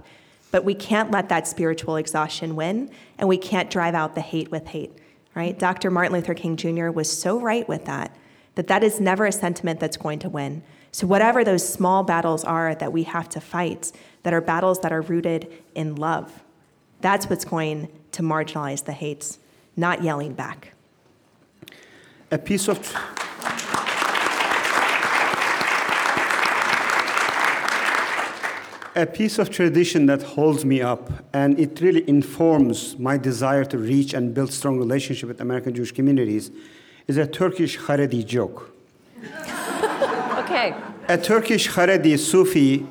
But we can't let that spiritual exhaustion win, and we can't drive out the hate with hate, right? Dr. Martin Luther King Jr. was so right with that, that that is never a sentiment that's going to win. So, whatever those small battles are that we have to fight, that are battles that are rooted in love, that's what's going to marginalize the hates, not yelling back. A piece of. a piece of tradition that holds me up and it really informs my desire to reach and build strong relationship with American Jewish communities is a Turkish Haredi joke. okay. A Turkish Haredi Sufi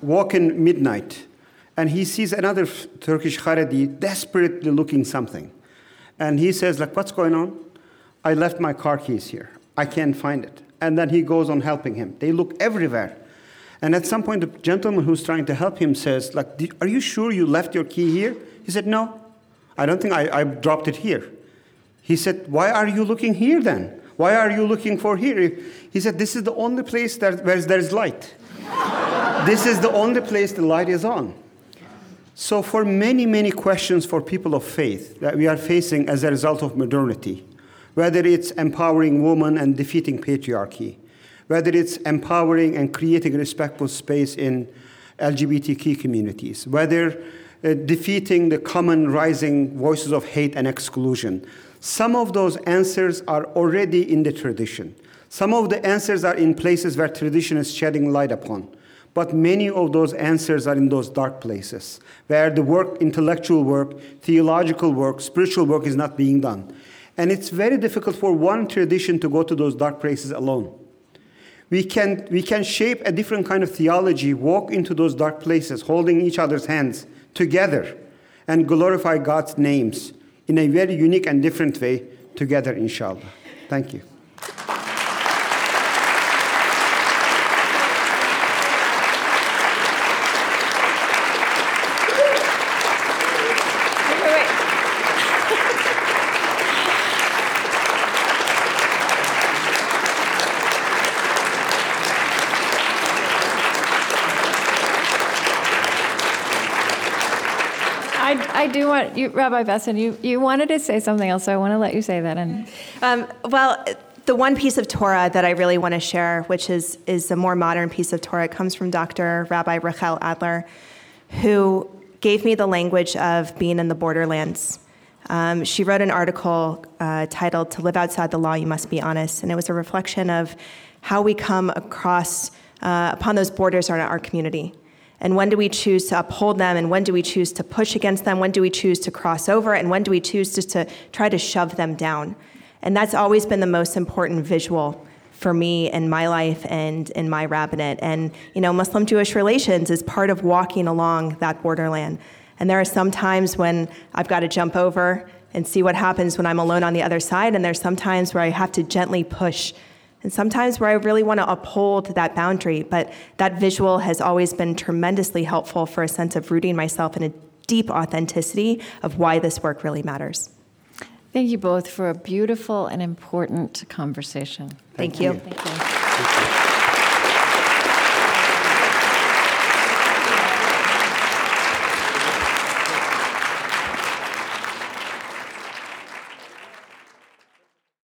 walking midnight and he sees another Turkish Haredi desperately looking something. And he says, like, what's going on? I left my car keys here. I can't find it. And then he goes on helping him. They look everywhere. And at some point, the gentleman who's trying to help him says, like, are you sure you left your key here? He said, no. I don't think I, I dropped it here. He said, why are you looking here then? Why are you looking for here? He said, this is the only place that, where there's light. this is the only place the light is on. So, for many, many questions for people of faith that we are facing as a result of modernity, whether it's empowering women and defeating patriarchy, whether it's empowering and creating respectful space in LGBTQ communities, whether uh, defeating the common rising voices of hate and exclusion. Some of those answers are already in the tradition. Some of the answers are in places where tradition is shedding light upon. But many of those answers are in those dark places where the work, intellectual work, theological work, spiritual work is not being done. And it's very difficult for one tradition to go to those dark places alone. We can, we can shape a different kind of theology, walk into those dark places, holding each other's hands together, and glorify God's names in a very unique and different way together, inshallah. Thank you. I do want you, Rabbi Bassin. You you wanted to say something else, so I want to let you say that. And um, well, the one piece of Torah that I really want to share, which is is a more modern piece of Torah, comes from Dr. Rabbi Rachel Adler, who gave me the language of being in the borderlands. Um, she wrote an article uh, titled "To Live Outside the Law, You Must Be Honest," and it was a reflection of how we come across uh, upon those borders in our community and when do we choose to uphold them? And when do we choose to push against them? When do we choose to cross over? And when do we choose just to try to shove them down? And that's always been the most important visual for me in my life and in my rabbinate. And you know muslim jewish relations is part of walking along that borderland. And there are some times when i've got to jump over and see what happens when i'm alone on the other side. And there's some times where i have to gently push and sometimes where I really want to uphold that boundary. But that visual has always been tremendously helpful for a sense of rooting myself in a deep authenticity of why this work really matters. Thank you both for a beautiful and important conversation. Thank, Thank you. you. Thank you.